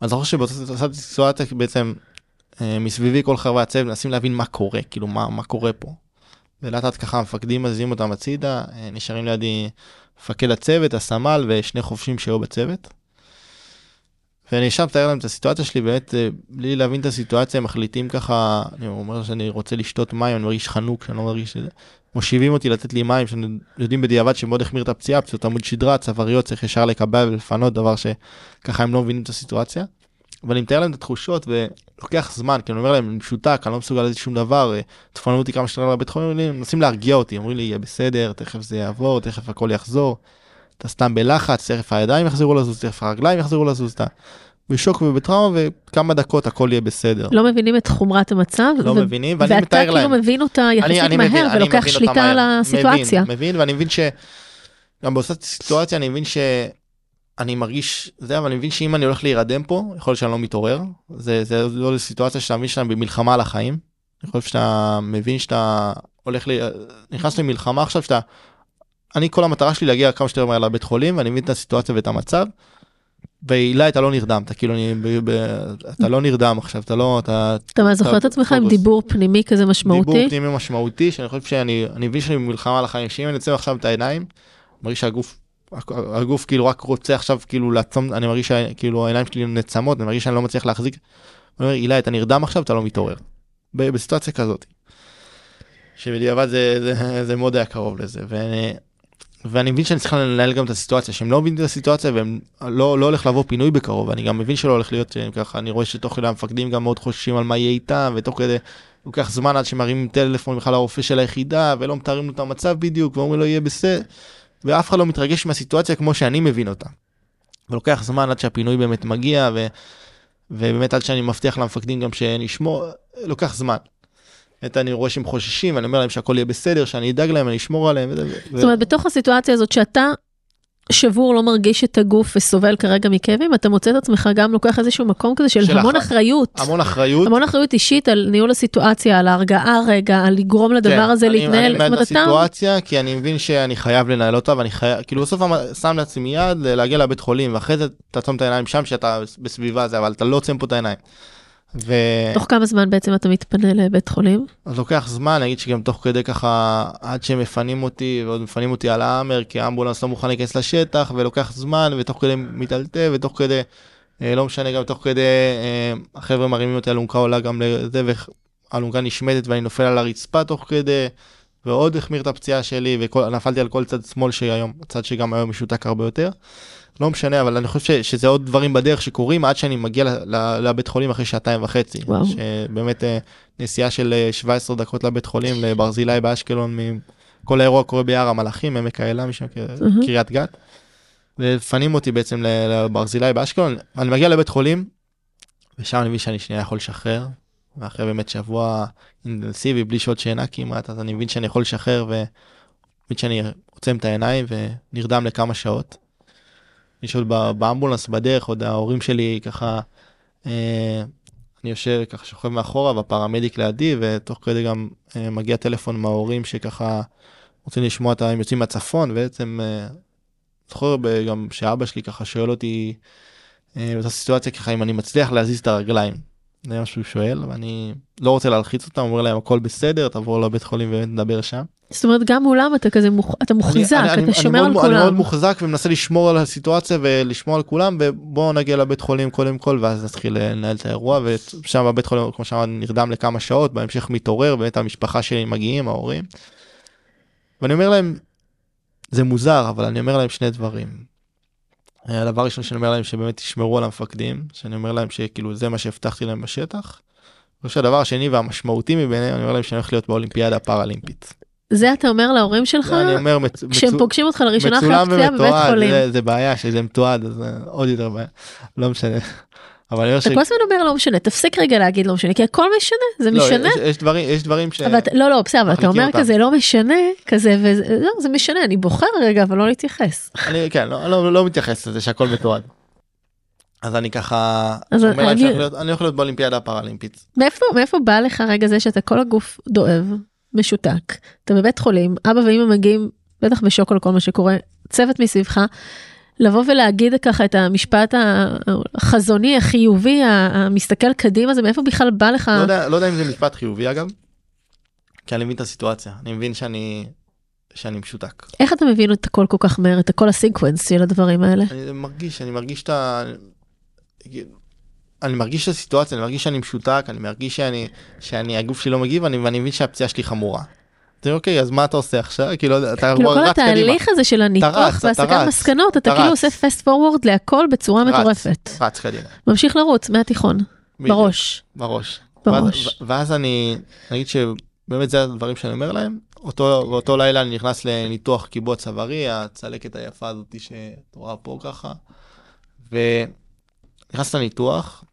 אני זוכר שבאותה סיטואציה בעצם מסביבי כל חברי הצוות מנסים להבין מה קורה, כאילו מה, מה קורה פה. ולאט לאט ככה המפקדים מזיזים אותם הצידה, אה, נשארים לידי מפקד הצוות, הסמל ושני חובשים שהיו בצוות. ואני שם מתאר להם את הסיטואציה שלי, באמת, אה, בלי להבין את הסיטואציה, הם מחליטים ככה, אני אומר שאני רוצה לשתות מים, אני מרגיש חנוק, שאני לא מרגיש את זה. מושיבים אותי לתת לי מים, שאני יודעים בדיעבד שמאוד החמיר את הפציעה, פציעות עמוד שדרה, צוואריות, צריך ישר לקבל ולפנות, דבר שככה הם לא מבינים את הסיטואציה. אבל אני מתאר להם את התחושות ולוקח זמן, כי אני אומר להם, אני משותק, אני לא מסוגל לעשות שום דבר, אה, תפנו אותי כמה שיותר לבית חולים, הם מנסים להרגיע אותי, אומרים לי, יהיה בסדר, תכף זה יעבור, תכף הכל יחזור, אתה סתם בלחץ, תכף הידיים יחזרו לזוז, תכף הרגליים יחזרו לזוז, אתה בשוק ובטראומה וכמה דקות הכל יהיה בסדר. לא מבינים את חומרת המצב. לא ו- מבינים, ואני מתאר ואתה להם. כאילו מבין אותה יחסית אני מהר מבין- אני ולוקח שליטה על. הסיטואציה. מבין, מבין, ואני מבין ש... גם באותה סיטואציה אני מבין שאני מרגיש זה, אבל אני מבין שאם אני הולך להירדם פה, יכול להיות שאני לא מתעורר. זה, זה לא סיטואציה שאתה מבין שאתה במלחמה על החיים. אני חושב שאתה מבין שאתה הולך, ל... נכנס למלחמה עכשיו שאתה... אני כל המטרה שלי להגיע כמה שיותר מהר לבית חולים ואני מבין את הסיטואציה ואת המצב. ואילי אתה לא נרדם אתה כאילו אני ב, ב, אתה לא נרדם עכשיו אתה לא אתה אתה זוכר את עצמך עם. דיבור פנימי כזה משמעותי? דיבור פנימי משמעותי שאני חושב שאני אני מבין שאני במלחמה על החיים שאם אני יוצא עכשיו את העיניים מרגיש שהגוף הגוף כאילו רק רוצה עכשיו כאילו לעצום אני מרגיש שכאילו העיניים שלי נעצמות אני מרגיש שאני לא מצליח להחזיק. אני אומר אילי אתה נרדם עכשיו אתה לא מתעורר. בסיטואציה כזאת. שבדיעבד זה, זה, זה מאוד היה קרוב לזה ואני, ואני מבין שאני צריך לנהל גם את הסיטואציה שהם לא מבינים את הסיטואציה והם לא, לא הולך לבוא פינוי בקרוב אני גם מבין שלא הולך להיות אה, ככה אני רואה שתוך כדי המפקדים גם מאוד חוששים על מה יהיה איתם ותוך כדי לוקח זמן עד שמרימים טלפון בכלל לרופא של היחידה ולא מתארים לו את המצב בדיוק ואומרים לו יהיה בסדר ואף אחד לא מתרגש מהסיטואציה כמו שאני מבין אותה. ולוקח זמן עד שהפינוי באמת מגיע ו, ובאמת עד שאני מבטיח למפקדים גם שנשמור לוקח זמן. באמת אני רואה שהם חוששים אני אומר להם שהכל יהיה בסדר שאני אדאג להם אני אשמור עליהם. ו- זאת אומרת, בתוך הסיטואציה הזאת שאתה שבור, לא מרגיש את הגוף וסובל כרגע מכאבים, אתה מוצא את עצמך גם לוקח איזשהו מקום כזה של של המון אח- אחריות. המון אחריות. המון אחריות אישית על ניהול הסיטואציה, על ההרגעה רגע, על לגרום לדבר כן, הזה אני- להתנהל. אני מנהל את הסיטואציה כי אני מבין שאני חייב לנהל אותה ואני חייב כאילו בסוף שם לעצמי יד להגיע לבית חולים ואחרי זה תעצום את העיניים שם שאתה בסביבה זה אבל אתה לא עוצם פה את העיניים. ו... תוך כמה זמן בעצם אתה מתפנה לבית חולים? אז לוקח זמן נגיד שגם תוך כדי ככה עד שהם מפנים אותי ועוד מפנים אותי על האמר כי האמבולנס לא מוכן להיכנס לשטח ולוקח זמן ותוך כדי מטלטל ותוך כדי אה, לא משנה גם תוך כדי אה, החבר'ה מרימים אותי אלונקה עולה גם לזה והאלונקה נשמטת ואני נופל על הרצפה תוך כדי ועוד החמיר את הפציעה שלי ונפלתי על כל צד שמאל שהיום הצד שגם היום משותק הרבה יותר. לא משנה אבל אני חושב ש, שזה עוד דברים בדרך שקורים עד שאני מגיע ל, ל, לבית חולים אחרי שעתיים וחצי. וואו. שבאמת אה, נסיעה של אה, 17 דקות לבית חולים לברזילי באשקלון כל האירוע קורה ביער המלאכים עמק האלה משם. קריית גת. ומפנים אותי בעצם לברזילי באשקלון אני מגיע לבית חולים. ושם אני מבין שאני שנייה יכול לשחרר. ואחרי באמת שבוע אינטנסיבי בלי שעות שינה כמעט אז אני מבין שאני יכול לשחרר ומבין שאני עוצם את העיניים ונרדם לכמה שעות. ב- באמבולנס בדרך עוד ההורים שלי ככה אה, אני יושב ככה שוכב מאחורה והפרמדיק לידי ותוך כדי גם אה, מגיע טלפון מההורים שככה רוצים לשמוע את. הם יוצאים מהצפון בעצם אה, זוכר גם שאבא שלי ככה שואל אותי אה, באותה סיטואציה ככה אם אני מצליח להזיז את הרגליים. זה מה שהוא שואל ואני לא רוצה להלחיץ אותם אומר להם הכל בסדר תעבור לבית חולים ובאמת נדבר שם. זאת אומרת, גם מולם אתה כזה, מוח- אתה מוחזק, אני- אני- אתה שומר אני על מאוד, אני מאוד כולם. מוחזק ומנסה לשמור על הסיטואציה ולשמור על כולם ובואו נגיע לבית חולים קודם כל ואז נתחיל לנהל את האירוע ושם בבית חולים כמו שאמרתי נרדם לכמה שעות בהמשך מתעורר באמת המשפחה שלי מגיעים ההורים. ואני אומר להם זה מוזר אבל אני אומר להם שני דברים. הדבר הראשון שאני אומר להם שבאמת תשמרו על המפקדים שאני אומר להם שכאילו זה מה שהבטחתי להם בשטח. אני חושב שהדבר השני והמשמעותי מביניהם אני אומר להם שאני הולך להיות באולימפיאדה הפראלימפית. זה אתה אומר להורים שלך, אני אומר מצ- כשהם פוגשים אותך לראשונה אחרי הפציעה בבית חולים. זה, זה בעיה שזה מתועד אז עוד יותר בעיה לא משנה. אבל אני אומר ש... אתה כל הזמן אומר לא משנה, תפסיק רגע להגיד לא משנה, כי הכל משנה, זה לא, משנה. יש, יש דברים יש דברים ש... אבל לא, לא, בסדר, אבל אתה אומר אותם. כזה לא משנה, כזה, וזה, לא, זה משנה, אני בוחר רגע, אבל לא להתייחס. אני כן לא, לא, לא מתייחס לזה שהכל מתועד. אז אני ככה אז אומר אני- להיות- אני הולך להיות באולימפיאדה הפראלימפית. מאיפה, מאיפה בא לך רגע זה שאתה כל הגוף דואב, משותק, אתה בבית חולים, אבא ואמא מגיעים בטח בשוק על כל מה שקורה, צוות מסביבך, לבוא ולהגיד ככה את המשפט החזוני, החיובי, המסתכל קדימה, זה מאיפה בכלל בא לך? לא יודע לא יודע אם זה משפט חיובי אגב. כי אני מבין את הסיטואציה אני מבין שאני שאני משותק. איך אתה מבין את הכל כל כך מהר, את הכל הסינקוונס של הדברים האלה? אני מרגיש אני מרגיש את ה... אני מרגיש את הסיטואציה אני מרגיש שאני משותק אני מרגיש שאני שאני הגוף שלי לא מגיב אני, ואני מבין שהפציעה שלי חמורה. זה אוקיי אז מה אתה עושה עכשיו כאילו אתה כאילו כל. התהליך הזה של הניתוח והסקת מסקנות, אתה כאילו. עושה פסט פורוורד להכל בצורה מטורפת. רץ קדימה. ממשיך לרוץ מהתיכון, בראש. בראש. בראש. ואז, אני נגיד באמת זה הדברים שאני אומר להם. אותו, באותו לילה אני נכנס לניתוח קיבוע צווארי, הצלקת היפה הזאתי שאת רואה פה ככה. ונכנס לניתוח,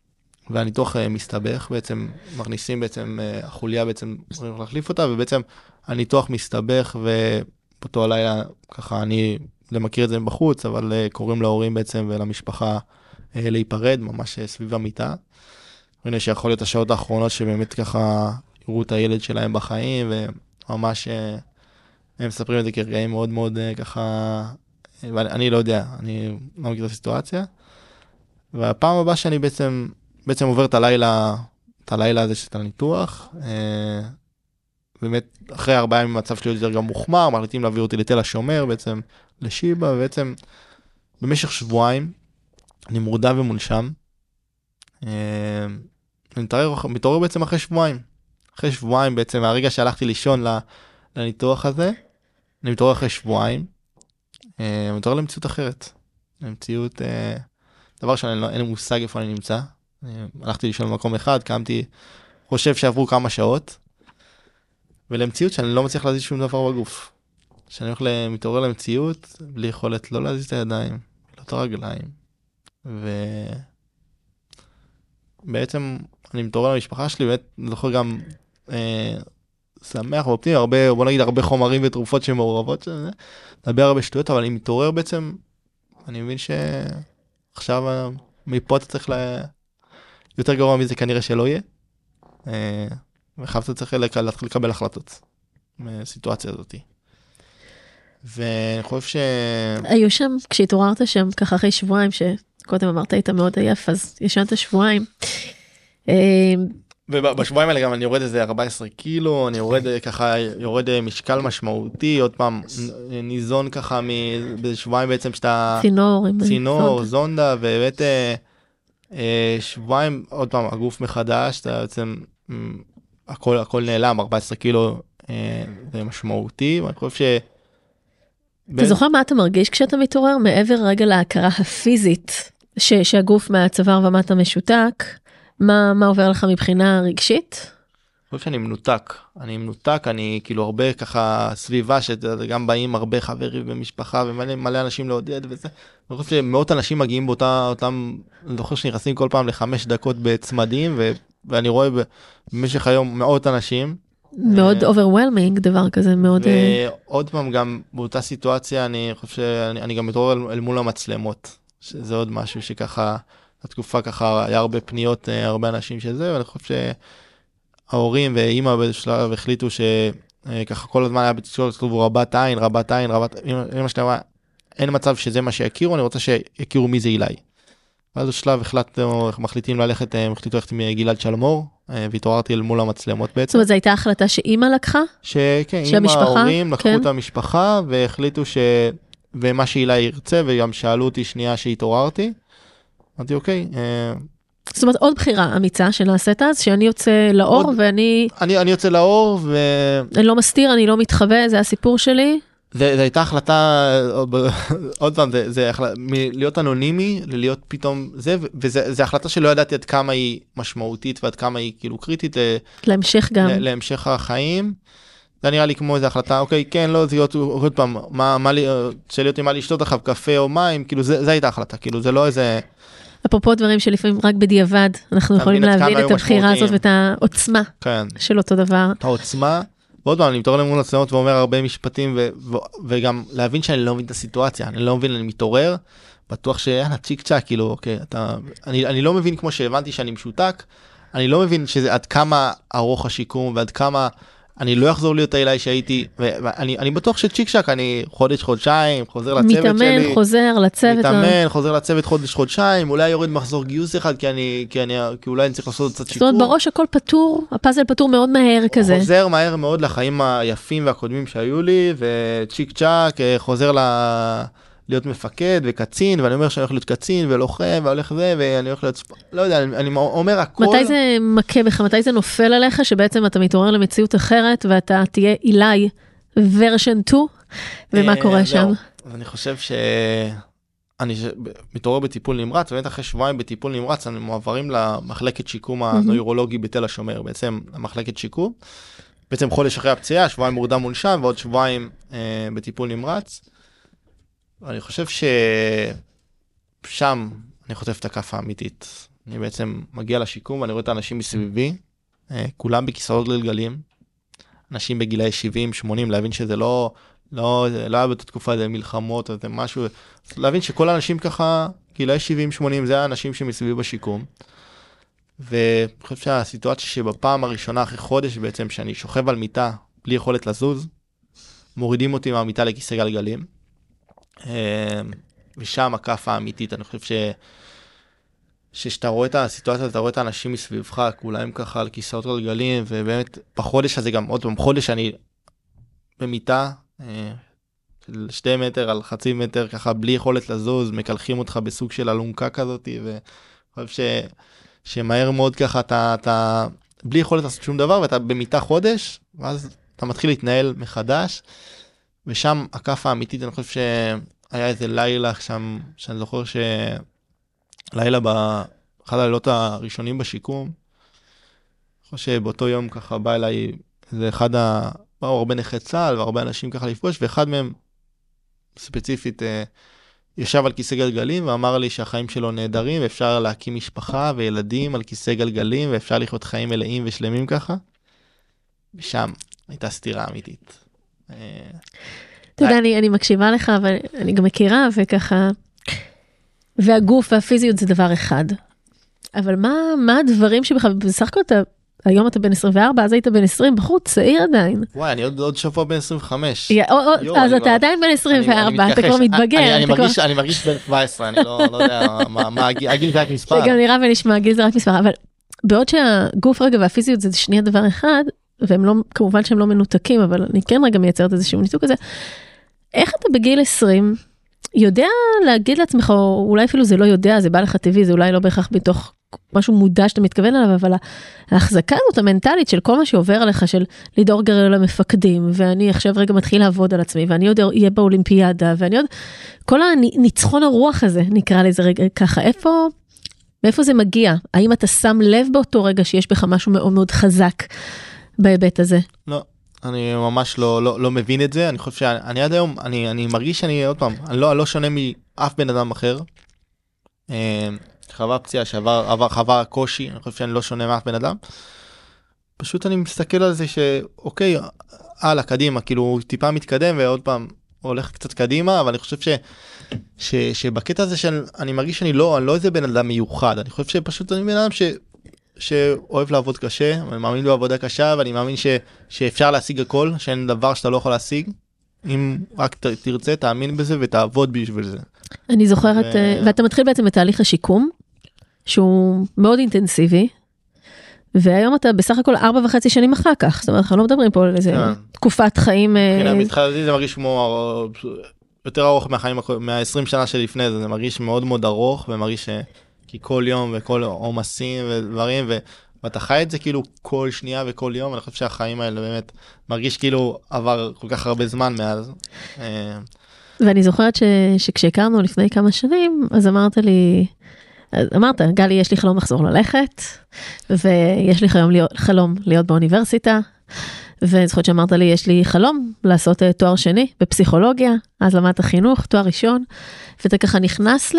והניתוח אה, מסתבך, בעצם מכניסים בעצם, אה, החוליה בעצם צריכים להחליף אותה, ובעצם הניתוח מסתבך, ובאותו הלילה ככה אני לא מכיר את זה מבחוץ, אבל אה, קוראים להורים בעצם ולמשפחה להיפרד, ממש סביב המיטה. הנה שיכול להיות השעות האחרונות שבאמת ככה יראו את הילד שלהם בחיים, וממש הם מספרים את זה כרגעים מאוד מאוד ככה, ואני לא יודע, אני לא מכיר את הסיטואציה. והפעם הבאה שאני בעצם בעצם עובר את הלילה, את הלילה הזה של הניתוח. אה, באמת, אחרי ארבעה ימים המצב שלי יותר גם מוחמר, מחליטים להעביר אותי לתל השומר, בעצם לשיבא, ובעצם במשך שבועיים אני מורדם ומונשם. אה, אני מתעורר, בעצם אחרי שבועיים. אחרי שבועיים בעצם, מהרגע שהלכתי לישון לניתוח הזה, אני מתעורר אחרי שבועיים. אה, אני מתעורר למציאות אחרת. למציאות, דבר שאני לא, לי מושג איפה אני נמצא. הלכתי לישון במקום אחד, קמתי, חושב שעברו כמה שעות, ולמציאות שאני לא מצליח להזיז שום דבר בגוף. שאני הולך מתעורר למציאות בלי יכולת לא להזיז את הידיים, לא את הרגליים. ובעצם אני מתעורר למשפחה שלי, באמת אני זוכר גם אה, שמח ואופטימי, הרבה, בוא נגיד הרבה חומרים ותרופות שמעורבות, מדבר הרבה שטויות, אבל אני מתעורר בעצם, אני מבין שעכשיו מפה אתה צריך לה... יותר גרוע מזה כנראה שלא יהיה. אה, אתה צריך להתחיל לקבל החלטות בסיטואציה הזאת. ואני חושב ש... היו שם, כשהתעוררת שם ככה אחרי שבועיים, שקודם אמרת היית מאוד עייף, אז ישנת שבועיים. אה, ובשבועיים האלה גם אני יורד איזה 14 קילו, אני יורד אה, ככה, יורד משקל משמעותי, עוד פעם, ניזון ככה בשבועיים בעצם שאתה... צינור. צינור, זונדה, ובאמת... אה, שבועיים עוד פעם הגוף מחדש אתה בעצם הכל הכל נעלם 14 קילו אה, זה משמעותי ואני חושב ש... אתה זוכר מה אתה מרגיש כשאתה מתעורר מעבר רגע להכרה הפיזית ש, שהגוף מהצוואר ומטה משותק מה מה עובר לך מבחינה רגשית? חושב שאני מנותק אני מנותק אני כאילו הרבה ככה סביבה שגם באים הרבה חברים במשפחה ומלא מלא אנשים לעודד וזה. אני חושב שמאות אנשים מגיעים באותה אותם אני זוכר שנכנסים כל פעם לחמש דקות בצמדים ו, ואני רואה במשך היום מאות אנשים. מאוד overwhelming אה, דבר כזה מאוד אה, ועוד פעם גם באותה סיטואציה אני חושב שאני גם מתעורר אל, אל מול המצלמות שזה עוד משהו שככה התקופה ככה היה הרבה פניות אה, הרבה אנשים שזה ואני חושב. ש... ההורים ואימא בשלב החליטו שככה כל הזמן היה בתקשורת כתוב רבת עין, רבת עין, רבת... אימא שלי אמרה, אין מצב שזה מה שיכירו, אני רוצה שיכירו מי זה אילי. ואז בשלב החלטנו, מחליטים ללכת, הם החליטו ללכת עם גלעד שלמור, אה, והתעוררתי אל מול המצלמות בעצם. זאת אומרת, זו הייתה החלטה שאימא לקחה? שכן, אימא, ההורים לקחו כן. את המשפחה והחליטו ש... ומה שאילי ירצה, וגם שאלו אותי שנייה שהתעוררתי. אמרתי, אוקיי, אה, זאת אומרת עוד בחירה אמיצה שנעשית אז שאני יוצא לאור עוד, ואני אני אני יוצא לאור ו... אני לא מסתיר אני לא מתחבא זה הסיפור שלי. זה, זה הייתה החלטה עוד פעם זה, זה החלטה מלהיות אנונימי ללהיות פתאום זה זה החלטה שלא ידעתי עד כמה היא משמעותית ועד כמה היא כאילו קריטית להמשך גם להמשך החיים. זה נראה לי כמו איזה החלטה אוקיי כן לא זה להיות עוד פעם מה מה לי להיות עם מה לשתות אחריו קפה או מים כאילו זה הייתה החלטה כאילו זה לא איזה. אפרופו דברים שלפעמים רק בדיעבד אנחנו יכולים להבין את הבחירה הזאת ואת העוצמה כן. של אותו דבר. את העוצמה. ועוד פעם אני מתעורר למול מצלמות ואומר הרבה משפטים ו- ו- וגם להבין שאני לא מבין את הסיטואציה אני לא מבין אני מתעורר בטוח שיאללה צ'יק צ'אק כאילו אוקיי אתה אני אני לא מבין כמו שהבנתי שאני משותק אני לא מבין שזה עד כמה ארוך השיקום ועד כמה אני לא אחזור להיות האילי שהייתי ואני אני בטוח שצ'יק צ'אק אני חודש חודשיים חוזר לצוות מתאמן, שלי מתאמן חוזר לצוות מתאמן לא. חוזר לצוות חודש חודשיים אולי יורד מחזור גיוס אחד כי אני כי אני כי אולי אני צריך לעשות קצת שיקום. זאת אומרת בראש הכל פתור הפאזל פתור מאוד מהר כזה. חוזר מהר מאוד לחיים היפים והקודמים שהיו לי וצ'יק צ'אק אה, חוזר ל... להיות מפקד וקצין ואני אומר שאני הולך להיות קצין ולוחם והולך זה ואני הולך להיות לא יודע אני, אני אומר הכל. מתי זה מכה בך מתי זה נופל עליך שבעצם אתה מתעורר למציאות אחרת ואתה תהיה אילי ורשן 2 ומה אה, קורה שם. אני חושב שאני מתעורר בטיפול נמרץ באמת אחרי שבועיים בטיפול נמרץ אני מועברים למחלקת שיקום הנוירולוגי בתל השומר בעצם המחלקת שיקום. בעצם חודש אחרי הפציעה, שבועיים מורדם מונשם ועוד שבועיים אה, בטיפול נמרץ. אני חושב ששם אני חוטף את הכף האמיתית. אני בעצם מגיע לשיקום ואני רואה את האנשים מסביבי, אה, כולם בכיסאות גלגלים, אנשים בגילאי 70, 80, להבין שזה לא, לא, לא היה באותה תקופה איזה מלחמות או איזה משהו, להבין שכל האנשים ככה, גילאי 70, 80, זה האנשים שמסביבי בשיקום. ואני חושב שהסיטואציה שבפעם הראשונה אחרי חודש בעצם שאני שוכב על מיטה בלי יכולת לזוז, מורידים אותי מהמיטה לכיסא גלגלים. ושם הכף האמיתית, אני חושב ש... שכשאתה רואה את הסיטואציה, אתה רואה את האנשים מסביבך, כולם ככה על כיסאות גלגלים, ובאמת בחודש הזה גם עוד פעם, חודש אני במיטה אה, של שתי מטר על חצי מטר, ככה בלי יכולת לזוז, מקלחים אותך בסוג של אלונקה כזאת, ואני חושב ש... שמהר מאוד ככה אתה, אתה בלי יכולת לעשות שום דבר, ואתה במיטה חודש, ואז אתה מתחיל להתנהל מחדש, ושם הכף האמיתית, אני חושב שהיה איזה לילה שם, שאני זוכר ש... לילה באחד הלילות הראשונים בשיקום. אני חושב שבאותו יום ככה בא אליי איזה אחד ה... באו הרבה נכי צה"ל והרבה אנשים ככה לפגוש, ואחד מהם ספציפית אה, ישב על כיסא גלגלים ואמר לי שהחיים שלו נהדרים ואפשר להקים משפחה וילדים על כיסא גלגלים ואפשר לחיות חיים מלאים ושלמים ככה. ושם הייתה סתירה אמיתית. אתה יודע, אני, אני מקשיבה לך, אבל אני גם מכירה, וככה, והגוף והפיזיות זה דבר אחד. אבל מה, מה הדברים שבכלל, בסך הכל אתה, היום אתה בן 24, אז היית בן 20, בחור צעיר עדיין. וואי, אני עוד, עוד שבוע בן 25. יא, או, יואו, אז אני אתה כבר- עדיין בן אני- 24, אני אתה כבר. מתבגר. אני, אני, אתה כבר- מרגיש, אני מרגיש בן 17, אני לא, לא יודע מה, מה הגיל, הגיל זה רק מספר. זה גם נראה ונשמע, גיל זה רק מספר, אבל בעוד שהגוף רגע והפיזיות זה שנייה דבר אחד, והם לא, כמובן שהם לא מנותקים, אבל אני כן רגע מייצרת איזשהו ניתוק כזה, איך אתה בגיל 20 יודע להגיד לעצמך, או אולי אפילו זה לא יודע, זה בא לך טבעי, זה אולי לא בהכרח מתוך משהו מודע שאתה מתכוון אליו, אבל ההחזקה הזאת המנטלית של כל מה שעובר עליך, של לדאוג גרר למפקדים, ואני עכשיו רגע מתחיל לעבוד על עצמי, ואני עוד אהיה באולימפיאדה, ואני עוד, כל הניצחון הרוח הזה, נקרא לזה רגע ככה, איפה, מאיפה זה מגיע? האם אתה שם לב באותו רגע שיש בך משהו מאוד מאוד חזק בהיבט הזה? לא, אני ממש לא, לא, לא מבין את זה, אני חושב שאני עד היום, אני, אני מרגיש שאני, עוד פעם, אני לא, לא שונה מאף בן אדם אחר. אה, חווה פציעה שעבר עבר, חווה קושי, אני חושב שאני לא שונה מאף בן אדם. פשוט אני מסתכל על זה שאוקיי, הלאה, קדימה, כאילו טיפה מתקדם ועוד פעם הולך קצת קדימה, אבל אני חושב ש... ש, שבקטע הזה שאני מרגיש שאני לא, אני לא איזה בן אדם מיוחד, אני חושב שפשוט אני בן אדם ש, שאוהב לעבוד קשה, אני מאמין בעבודה קשה ואני מאמין ש, שאפשר להשיג הכל, שאין דבר שאתה לא יכול להשיג. אם רק ת, תרצה, תאמין בזה ותעבוד בשביל זה. אני זוכרת, ו- אה, ואתה מתחיל בעצם את תהליך השיקום, שהוא מאוד אינטנסיבי, והיום אתה בסך הכל ארבע וחצי שנים אחר כך, זאת אומרת, אנחנו לא מדברים פה על איזה כן. תקופת חיים, אה, מבחינה מתחילתי זה מרגיש כמו יותר ארוך מהחיים, הקו- מה-20 שנה שלפני זה, זה מרגיש מאוד מאוד ארוך ומרגיש ש... כי כל יום וכל עומסים ודברים ו... ואתה חי את זה כאילו כל שנייה וכל יום, אני חושב שהחיים האלה באמת מרגיש כאילו עבר כל כך הרבה זמן מאז. אה, ואני זוכרת ש, שכשהכרנו לפני כמה שנים, אז אמרת לי, אמרת, גלי, יש לי חלום לחזור ללכת, ויש לי חלום להיות, חלום להיות באוניברסיטה, ואני זוכרת שאמרת לי, יש לי חלום לעשות אה, תואר שני בפסיכולוגיה, אז למדת חינוך, תואר ראשון, ואתה ככה נכנס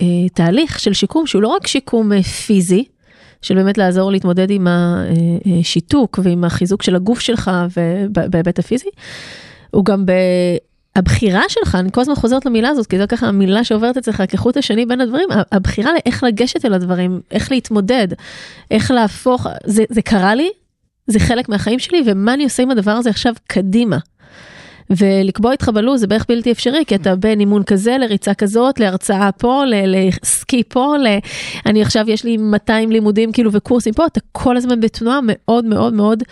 לתהליך של שיקום שהוא לא רק שיקום אה, פיזי, של באמת לעזור להתמודד עם השיתוק ועם החיזוק של הגוף שלך ובהיבט הפיזי, הוא גם ב... הבחירה שלך, אני כל הזמן חוזרת למילה הזאת, כי זו ככה המילה שעוברת אצלך כחוט השני בין הדברים, הבחירה לאיך לגשת אל הדברים, איך להתמודד, איך להפוך, זה, זה קרה לי, זה חלק מהחיים שלי, ומה אני עושה עם הדבר הזה עכשיו קדימה. ולקבוע איתך בלו"ז זה בערך בלתי אפשרי, כי אתה בין אימון כזה לריצה כזאת, להרצאה פה, לסקי פה, ל- אני עכשיו יש לי 200 לימודים כאילו וקורסים פה, אתה כל הזמן בתנועה מאוד מאוד מאוד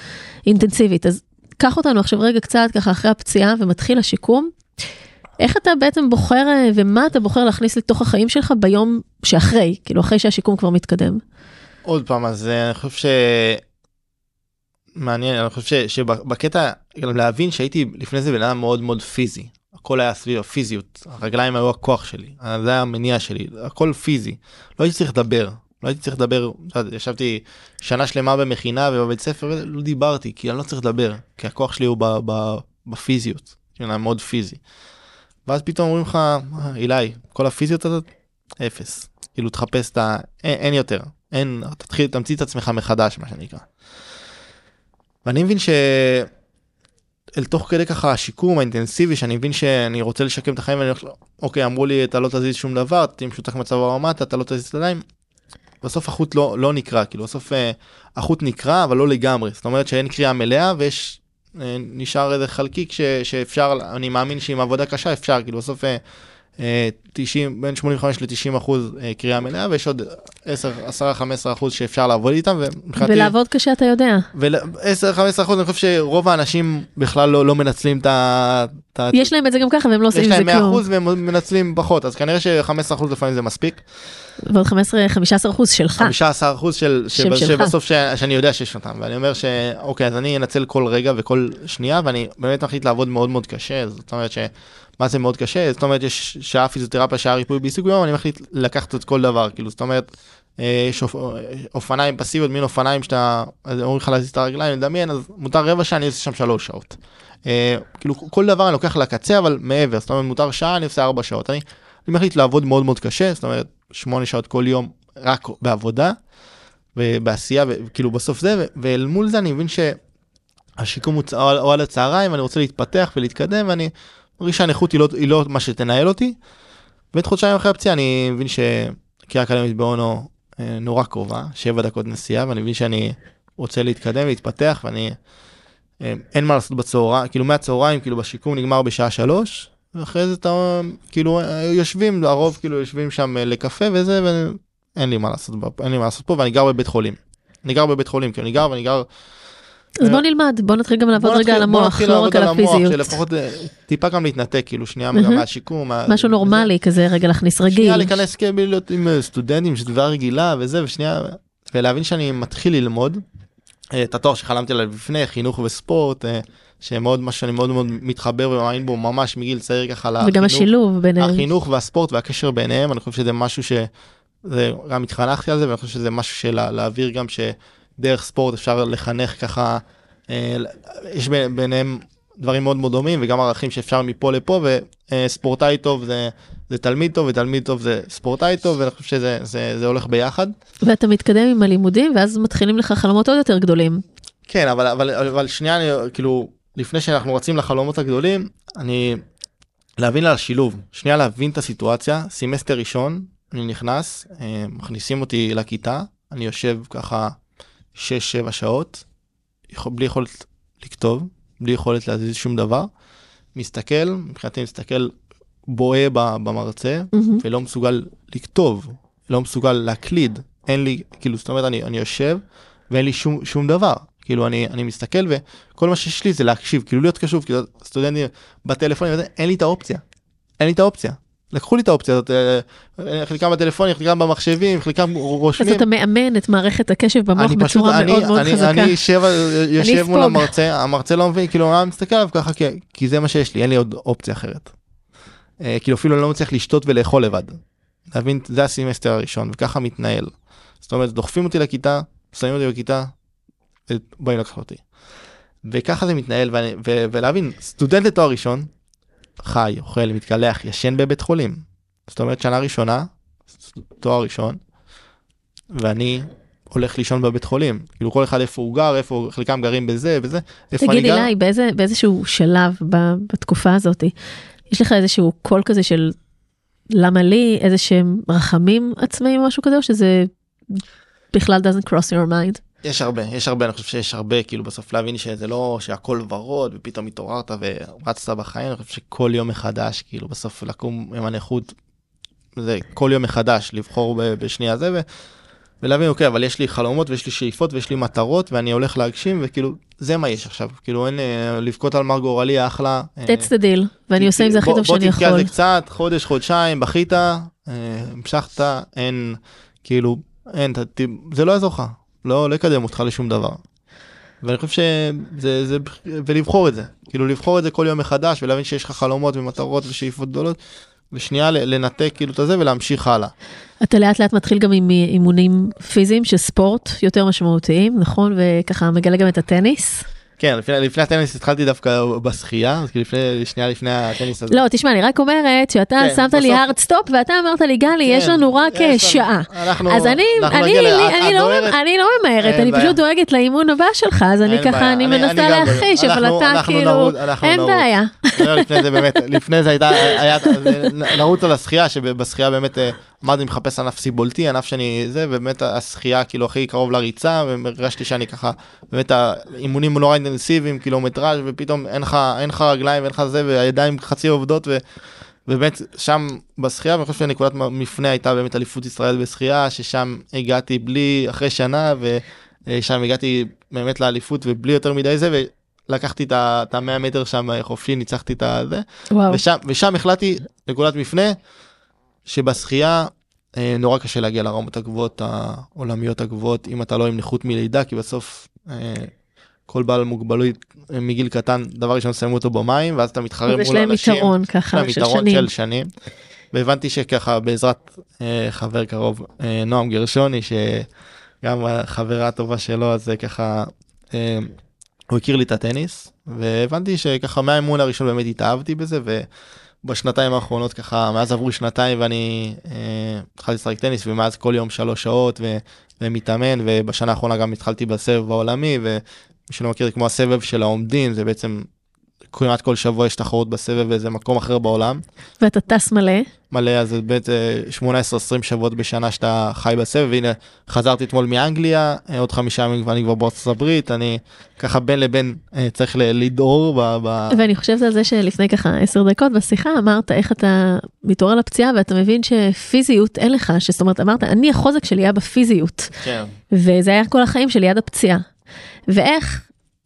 אינטנסיבית. אז קח אותנו עכשיו רגע קצת ככה אחרי הפציעה ומתחיל השיקום. איך אתה בעצם בוחר אה, ומה אתה בוחר להכניס לתוך החיים שלך ביום שאחרי, כאילו אחרי שהשיקום כבר מתקדם. עוד פעם, אז אה, אני חושב ש... מעניין, אני חושב שבקטע, גם להבין שהייתי לפני זה בן אדם מאוד מאוד פיזי. הכל היה סביב הפיזיות, הרגליים היו הכוח שלי, זה היה המניע שלי, הכל פיזי. לא הייתי צריך לדבר, לא הייתי צריך לדבר, ישבתי שנה שלמה במכינה ובבית ספר ולא דיברתי כי אני לא צריך לדבר כי הכוח שלי הוא ב- ב- בפיזיות, אני מאוד פיזי. ואז פתאום אומרים לך אילי כל הפיזיות הזאת אפס כאילו תחפש את ה... אין יותר אין תתחיל תמציא את עצמך מחדש מה שנקרא. ואני מבין ש... אל תוך כדי ככה השיקום האינטנסיבי שאני מבין שאני רוצה לשקם את החיים ואני הולך אוקיי אמרו לי אתה לא תזיז שום דבר תהיה משותק מצב הרמת אתה לא תזיז את הידיים. בסוף החוט לא לא נקרע כאילו בסוף אה, החוט נקרע אבל לא לגמרי זאת אומרת שאין קריאה מלאה ויש אה, נשאר איזה חלקיק ש, שאפשר אני מאמין שעם עבודה קשה אפשר כאילו בסוף אה, 90 בין 85 ל-90 אחוז אה, קריאה מלאה ויש עוד 10 10 15 אחוז שאפשר לעבוד איתם ולעבוד קשה אתה יודע. ו-10-15 אחוז אני חושב שרוב האנשים בכלל לא, לא מנצלים את ה... את יש להם את זה גם ככה והם לא עושים יש עם זה להם 100 כלום. אחוז והם מנצלים פחות אז כנראה ש-15 אחוז לפעמים זה מספיק. ועוד 15 15 אחוז שלך. 15 אחוז של, של-. שבסוף ש, שאני יודע שיש אותם ואני אומר שאוקיי אז אני אנצל כל רגע וכל שנייה ואני באמת מחליט לעבוד מאוד מאוד קשה זאת אומרת שמה זה מאוד קשה זאת אומרת יש שעה פיזיותרפיה שעה ריפוי בעיסוק ביום אני מחליט לקחת את כל דבר כאילו זאת אומרת. אה, יש אופ- אופניים פסיביות מין אופניים שאתה אז אומרים לך להזיז את הרגליים לדמיין אז מותר רבע שעה אני עושה שם שלוש שעות. אה, כאילו כל דבר אני לוקח לקצה אבל מעבר זאת אומרת מותר שעה אני עושה ארבע שעות אני, אני מחליט לעבוד מאוד מאוד קשה זאת אומרת שמונה שעות כל יום רק בעבודה ובעשייה וכאילו בסוף זה ואל מול זה אני מבין שהשיקום הוא צ- או על- הצהריים ואני רוצה להתפתח ולהתקדם ואני מרגיש שהנכות היא לא, היא לא מה שתנהל אותי. ואת חודשיים אחרי הפציעה אני מבין שקריאה אקדמית באונו אה, נורא קרובה שבע דקות נסיעה ואני מבין שאני רוצה להתקדם להתפתח ואני אה, אין מה לעשות בצהריים כאילו מהצהריים כאילו בשיקום נגמר בשעה שלוש ואחרי זה אתה כאילו אה, יושבים הרוב כאילו יושבים שם לקפה וזה ואין לי מה לעשות אין לי מה לעשות פה ואני גר בבית חולים. אני גר בבית חולים כי אני גר ואני גר אז בוא נלמד בוא נתחיל גם לעבוד רגע על המוח לא רק על הפיזיות. שלפחות אה, טיפה גם להתנתק כאילו שנייה. גם מהשיקום. מה- משהו נורמלי כזה רגע להכניס רגיל. שנייה להיכנס כאילו להיות עם אה, סטודנטים שדבר רגילה וזה ושנייה ולהבין שאני מתחיל ללמוד אה, את התואר שחלמתי עליו לפני חינוך וספורט אה, שמאוד מה שאני מאוד מאוד מתחבר ומאמין בו ממש מגיל צעיר ככה וגם לחינוך, השילוב ביניהם. החינוך והספורט והקשר ביניהם אני חושב שזה משהו ש... זה גם התחנכתי על זה ואני חושב שזה משהו של להעביר גם שדרך ספורט אפשר לחנך ככה אה, יש ביניהם דברים מאוד מאוד דומים וגם ערכים שאפשר מפה לפה וספורטאי טוב זה, זה תלמיד טוב ותלמיד טוב זה ספורטאי טוב ואני חושב שזה זה, זה הולך ביחד. ואתה מתקדם עם הלימודים ואז מתחילים לך חלומות עוד יותר גדולים. כן אבל אבל אבל שנייה אני כאילו לפני שאנחנו רצים לחלומות הגדולים אני להבין על השילוב שנייה להבין את הסיטואציה סמסטר ראשון אני נכנס אה, מכניסים אותי לכיתה אני יושב ככה 6-7 שעות בלי יכולת לכתוב בלי יכולת להזיז שום דבר מסתכל מבחינתי מסתכל בוהה ב- במרצה מהמם. ולא מסוגל לכתוב, לא מסוגל להקליד, אין לי, כאילו, זאת אומרת, אני, אני יושב ואין לי שום, שום דבר. כאילו, אני, אני מסתכל וכל מה שיש לי זה להקשיב, כאילו להיות קשוב, כאילו, סטודנטים בטלפונים, אין לי את האופציה. אין לי את האופציה. לקחו לי את האופציה הזאת, אה, אה, חלקם בטלפונים, חלקם במחשבים, חלקם אז רושמים. אתה מאמן את מערכת הקשב במוח בצורה אני, מאוד מאוד אני, חזקה. אני יושב, יושב מול. המרצה, המרצה לא מבין, כאילו, אני מסתכל עליו ככה, כי, כי זה מה שיש לי, אין לי עוד אופציה אחרת. אה, כאילו, אפילו אני לא מצליח לשתות ולאכול לבד. להבין, זה הסמסטר הראשון, וככה מתנהל. זאת אומרת, דוחפים אותי לכיתה, שמים אותי בכיתה, ובאים לקחת אותי. וככה זה מתנהל, ואני, ו, ולהבין, סטודנט לתואר ראשון, חי, אוכל, מתקלח, ישן בבית חולים. זאת אומרת, שנה ראשונה, תואר ראשון, ואני הולך לישון בבית חולים. כאילו כל אחד איפה הוא גר, איפה, חלקם גרים בזה וזה, איפה אני תגיד גר. אילי, באיזה, באיזשהו שלב בתקופה הזאת, יש לך איזשהו קול כזה של למה לי, איזה שהם רחמים עצמאיים או משהו כזה, או שזה בכלל doesn't cross your mind? יש הרבה, יש הרבה, אני חושב שיש הרבה, כאילו בסוף להבין שזה לא שהכל ורוד ופתאום התעוררת ורצת בחיים, אני חושב שכל יום מחדש, כאילו בסוף לקום עם הנכות, זה כל יום מחדש, לבחור בשנייה זה, ו, ולהבין, אוקיי, אבל יש לי חלומות ויש לי שאיפות ויש לי מטרות ואני הולך להגשים, וכאילו, זה מה יש עכשיו, כאילו אין, אה, לבכות על מר גורלי אחלה. אה, That's the deal, ואני עושה עם זה הכי בוא- טוב שאני בוא תבכה על יכול. זה קצת, חודש, חודשיים, בכית, אה, המשכת, אין, כאילו, אין, זה לא יעזור לך, לא לא יקדם אותך לשום דבר. ואני חושב שזה, זה, ולבחור את זה, כאילו לבחור את זה כל יום מחדש ולהבין שיש לך חלומות ומטרות ושאיפות גדולות, ושנייה לנתק כאילו את הזה ולהמשיך הלאה. אתה לאט לאט מתחיל גם עם אימונים פיזיים של ספורט יותר משמעותיים, נכון? וככה מגלה גם את הטניס. כן, לפני, לפני הטניס התחלתי דווקא בשחייה, אז כאילו לפני, שנייה לפני הטניס הזה. לא, תשמע, אני רק אומרת שאתה כן, שמת לי בסוף- hard stop ואתה אמרת לי, גלי, יש כן, לנו רק יש שעה. אנחנו- אז אני, אנחנו אני, נגיע ל- לי- את- אני לא- דוהרת- אני לא ממהרת, אני בעיה. פשוט דואגת לאימון הבא שלך, אז אני ככה, אני אני- מנסה אני. להכחיש, אבל אתה כאילו, אין. בעיה. לא, לפני זה באמת, לפני זה הייתה, היה, נרוץ על השחייה, שבשחייה באמת אה, אמרתי, אני מחפש ענף סיבולתי, ענף שאני זה, ובאמת השחייה כאילו הכי קרוב לריצה, והרגשתי שאני ככה, באמת האימונים נורא אינטנסיביים, קילומטראז' ופתאום אין לך, אין לך רגליים ואין לך זה, והידיים חצי עובדות, ו... ובאמת שם בשחייה, ואני חושב שנקודת מפנה הייתה באמת אליפות ישראל בשחייה, ששם הגעתי בלי, אחרי שנה, ושם הגעתי באמת לאליפות ובלי יותר מדי זה, ולקחתי את ה-100 מטר שם חופשי, ניצחתי את. וואו. ושם, ושם החלטתי נקודת מפנה שבשחייה אה, נורא קשה להגיע לרמות הגבוהות העולמיות הגבוהות אם אתה לא עם נכות מלידה כי בסוף אה, כל בעל מוגבלות אה, מגיל קטן דבר ראשון שמים אותו במים ואז אתה מתחרה מול יש להם אנשים. יתרון ככה להם של יתרון שנים. של שנים. והבנתי שככה בעזרת אה, חבר קרוב אה, נועם גרשוני שגם החברה הטובה שלו אז זה ככה אה, הוא הכיר לי את הטניס והבנתי שככה מהאימון הראשון באמת התאהבתי בזה ובשנתיים האחרונות ככה מאז עברו שנתיים ואני אה, התחלתי לשחק טניס ומאז כל יום שלוש שעות ו, ומתאמן ובשנה האחרונה גם התחלתי בסבב העולמי ומי שלא מכיר זה כמו הסבב של העומדים זה בעצם כמעט כל שבוע יש תחרות בסבב באיזה מקום אחר בעולם. ואתה טס מלא. מלא אז זה באמת אה, 18-20 שבועות בשנה שאתה חי בסבב והנה חזרתי אתמול מאנגליה אה, עוד חמישה ימים ואני כבר בארצות הברית אני ככה בין לבין אה, צריך לדהור ב... ב... ואני חושבת על זה שלפני ככה עשר דקות בשיחה אמרת איך אתה מתעורר לפציעה ואתה מבין שפיזיות אין לך, זאת אומרת אמרת אני החוזק שלי היה בפיזיות כן. וזה היה כל החיים שלי עד הפציעה. ואיך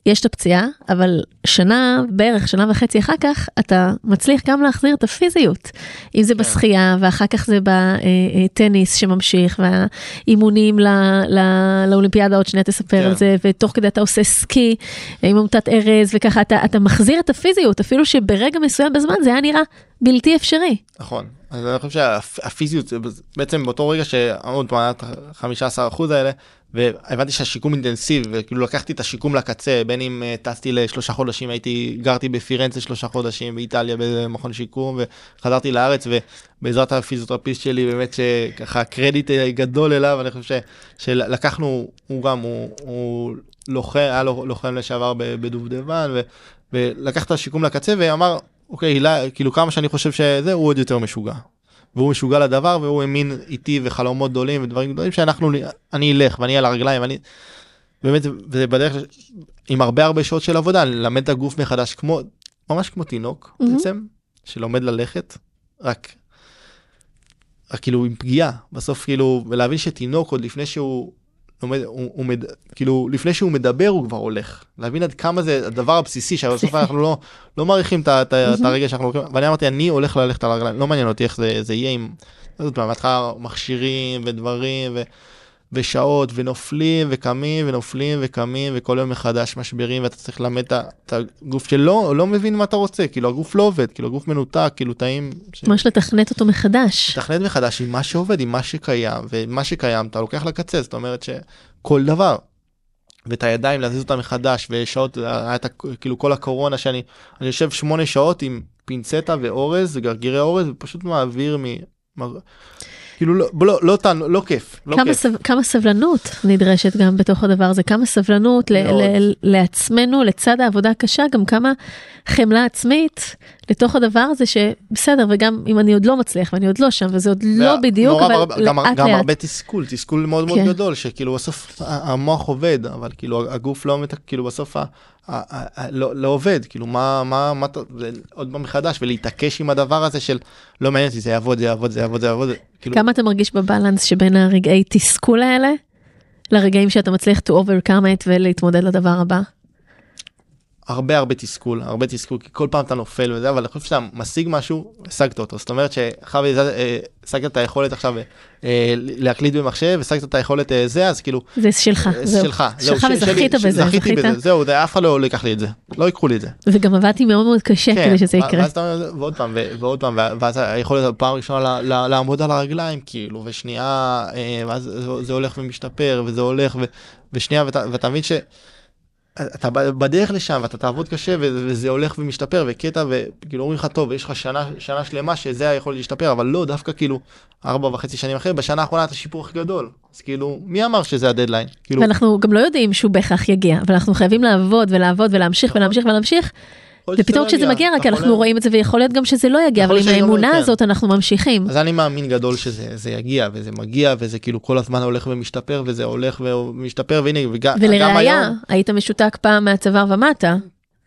יש את הפציעה אבל שנה בערך שנה וחצי אחר כך אתה מצליח גם להחזיר את הפיזיות. אם זה כן. בשחייה ואחר כך זה בטניס שממשיך והאימונים ל- ל- לאולימפיאדה עוד שנייה תספר כן. על זה ותוך כדי אתה עושה סקי עם עמותת ארז וככה אתה, אתה מחזיר את הפיזיות אפילו שברגע מסוים בזמן זה היה נראה בלתי אפשרי. נכון אז אני חושב שהפיזיות בעצם באותו רגע שעוד פעם היה את ה-15 אחוז האלה והבנתי שהשיקום אינטנסיבי וכאילו לקחתי את השיקום לקצה בין אם אה, טסתי לשלושה חודשים הייתי גרתי בפירנצה שלושה חודשים באיטליה במכון שיקום וחזרתי לארץ ובעזרת הפיזיותרפיסט שלי באמת שככה קרדיט אה, גדול אליו אני חושב שלקחנו הוא גם הוא, הוא לוחם היה לו- לוחם לשעבר בדובדבן ו, ולקח את השיקום לקצה ואמר אוקיי הילה, כאילו כמה שאני חושב שזה הוא עוד יותר משוגע. והוא משוגע לדבר והוא האמין איתי וחלומות גדולים ודברים גדולים שאנחנו אני אלך ואני על הרגליים ואני באמת זה בדרך עם הרבה הרבה שעות של עבודה ללמד את הגוף מחדש כמו ממש כמו תינוק מהמם. בעצם שלומד ללכת רק. רק כאילו עם פגיעה בסוף כאילו ולהבין שתינוק עוד לפני שהוא לומד הוא, הוא מד, כאילו לפני שהוא מדבר הוא כבר הולך. להבין עד כמה זה הדבר הבסיסי שבסוף אנחנו לא לא מעריכים את הרגע שאנחנו לוקחים. ואני אמרתי אני הולך ללכת על הרגליים. לא מעניין אותי איך זה, זה יהיה עם. לא בהתחלה מכשירים ודברים ו, ושעות ונופלים וקמים ונופלים וקמים וכל יום מחדש משברים ואתה צריך ללמד את הגוף שלא לא מבין מה אתה רוצה כאילו הגוף לא עובד כאילו הגוף מנותק כאילו טעים. ש- ממש לתכנת אותו מחדש. לתכנת מחדש עם מה שעובד עם מה שקיים ומה שקיים אתה לוקח לקצה זאת אומרת שכל דבר. ואת הידיים להזיז אותם מחדש ושעות היה את כאילו כל הקורונה שאני אני יושב שמונה שעות עם פינצטה ואורז גרגירי אורז ופשוט מעביר מ... כאילו לא לא לא תענו- לא כיף לא כמה, כיף. סב... כמה סבלנות נדרשת גם בתוך הדבר הזה, כמה סבלנות ל-. ל- לעצמנו לצד העבודה הקשה, גם כמה חמלה עצמית לתוך הדבר הזה שבסדר, וגם אם אני עוד לא מצליח ואני עוד לא שם וזה עוד לא בדיוק, אבל גם, לאט גם לאט. הרבה תסכול תסכול מאוד מאוד כן. גדול שכאילו בסוף המוח עובד אבל כאילו הגוף לא. כאילו בסוף. לא, לא עובד כאילו מה מה מה עוד פעם מחדש ולהתעקש עם הדבר הזה של לא מעניין אותי זה יעבוד זה יעבוד זה יעבוד זה יעבוד כאילו כמה אתה מרגיש בבלנס שבין הרגעי תסכול האלה לרגעים שאתה מצליח to overcome it ולהתמודד לדבר הבא? הרבה הרבה תסכול הרבה תסכול כי כל פעם אתה נופל וזה אבל אני חושב שאתה משיג משהו השגת אותו. זאת אומרת שאחר אה, השגת את היכולת עכשיו אה, להקליט במחשב השגת את היכולת אה, זה אז כאילו זה שלך זה שלך שלך וזכית בזה זכיתי בזה זהו זה אף אחד לא ייקח לי את זה לא ייקחו לי את זה. וגם עבדתי מאוד מאוד קשה כן, כדי שזה יקרה. ועוד פעם ועוד פעם ואז היכולת פעם ראשונה לעמוד על הרגליים כאילו ושנייה ואז זה הולך ומשתפר וזה הולך ושנייה ואתה מבין ש. אתה בדרך לשם ואתה תעבוד קשה וזה הולך ומשתפר וקטע וכאילו אומרים לך טוב יש לך שנה שנה שלמה שזה יכול להשתפר אבל לא דווקא כאילו ארבע וחצי שנים אחרי בשנה האחרונה אתה שיפור הכי גדול. אז כאילו מי אמר שזה הדדליין? כאילו ואנחנו גם לא יודעים שהוא בהכרח יגיע אבל אנחנו חייבים לעבוד ולעבוד ולהמשיך ולהמשיך ולהמשיך ופתאום כשזה לא מגיע רק אנחנו רואים את זה ויכול להיות גם שזה לא יגיע אבל עם האמונה כן. הזאת אנחנו ממשיכים. אז אני מאמין גדול שזה יגיע וזה מגיע וזה כאילו כל הזמן הולך ומשתפר וזה הולך ומשתפר והנה וגם ולראיה היית משותק פעם מהצוואר ומטה.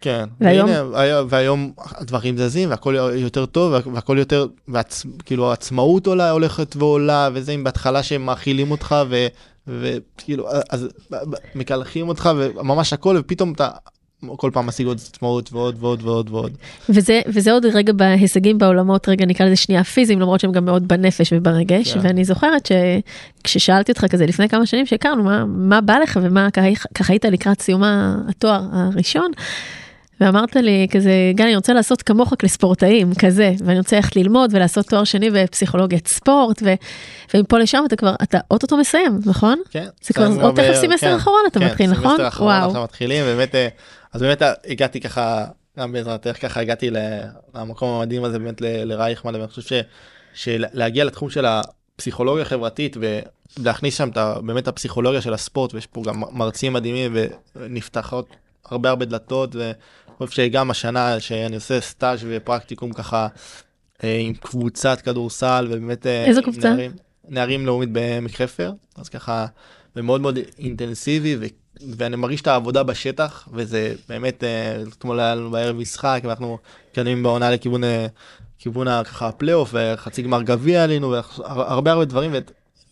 כן, והיום, והנה, והיום הדברים זזים והכל יותר טוב והכל יותר, והצ, כאילו העצמאות עולה הולכת ועולה וזה אם בהתחלה שהם מאכילים אותך וכאילו אז מקלחים אותך וממש הכל ופתאום אתה כל פעם משיג עוד עצמאות ועוד ועוד ועוד ועוד. וזה וזה עוד רגע בהישגים בעולמות רגע נקרא לזה שנייה פיזיים למרות שהם גם מאוד בנפש וברגש yeah. כן. ואני זוכרת שכששאלתי אותך כזה לפני כמה שנים שהכרנו מה מה בא לך ומה ככה היית לקראת סיום התואר הראשון. ואמרת לי כזה גל אני רוצה לעשות כמוך לספורטאים כזה ואני רוצה ללכת ללמוד ולעשות תואר שני בפסיכולוגיית ספורט ו, ומפה לשם אתה כבר אתה אוטוטו מסיים נכון? כן. זה כבר עוד תכף סמסטר כן, אחרון אתה כן, מתחיל נכון? סמסטר אחרון אנחנו מתחילים באמת אה, אז באמת הגעתי ככה גם בעזרתך ככה הגעתי למקום המדהים הזה באמת לרייכמן ואני חושב ש, שלהגיע לתחום של הפסיכולוגיה החברתית ולהכניס שם את באמת הפסיכולוגיה של הספורט ויש פה גם מרצים מדהימים ונפתחות הרבה הרבה דלתות ואני חושב שגם השנה שאני עושה סטאז' ופרקטיקום ככה אה, עם קבוצת כדורסל ובאמת אה, איזה קבוצה? נערים, נערים לאומית בעמק חפר אז ככה ומאוד מאוד אינטנסיבי ואני מרגיש את העבודה בשטח וזה באמת אה, אתמול היה לנו בערב משחק ואנחנו מתקדמים בעונה לכיוון אה, כיוון ככה הפלייאוף וחצי גמר גביע עלינו והרבה הרבה דברים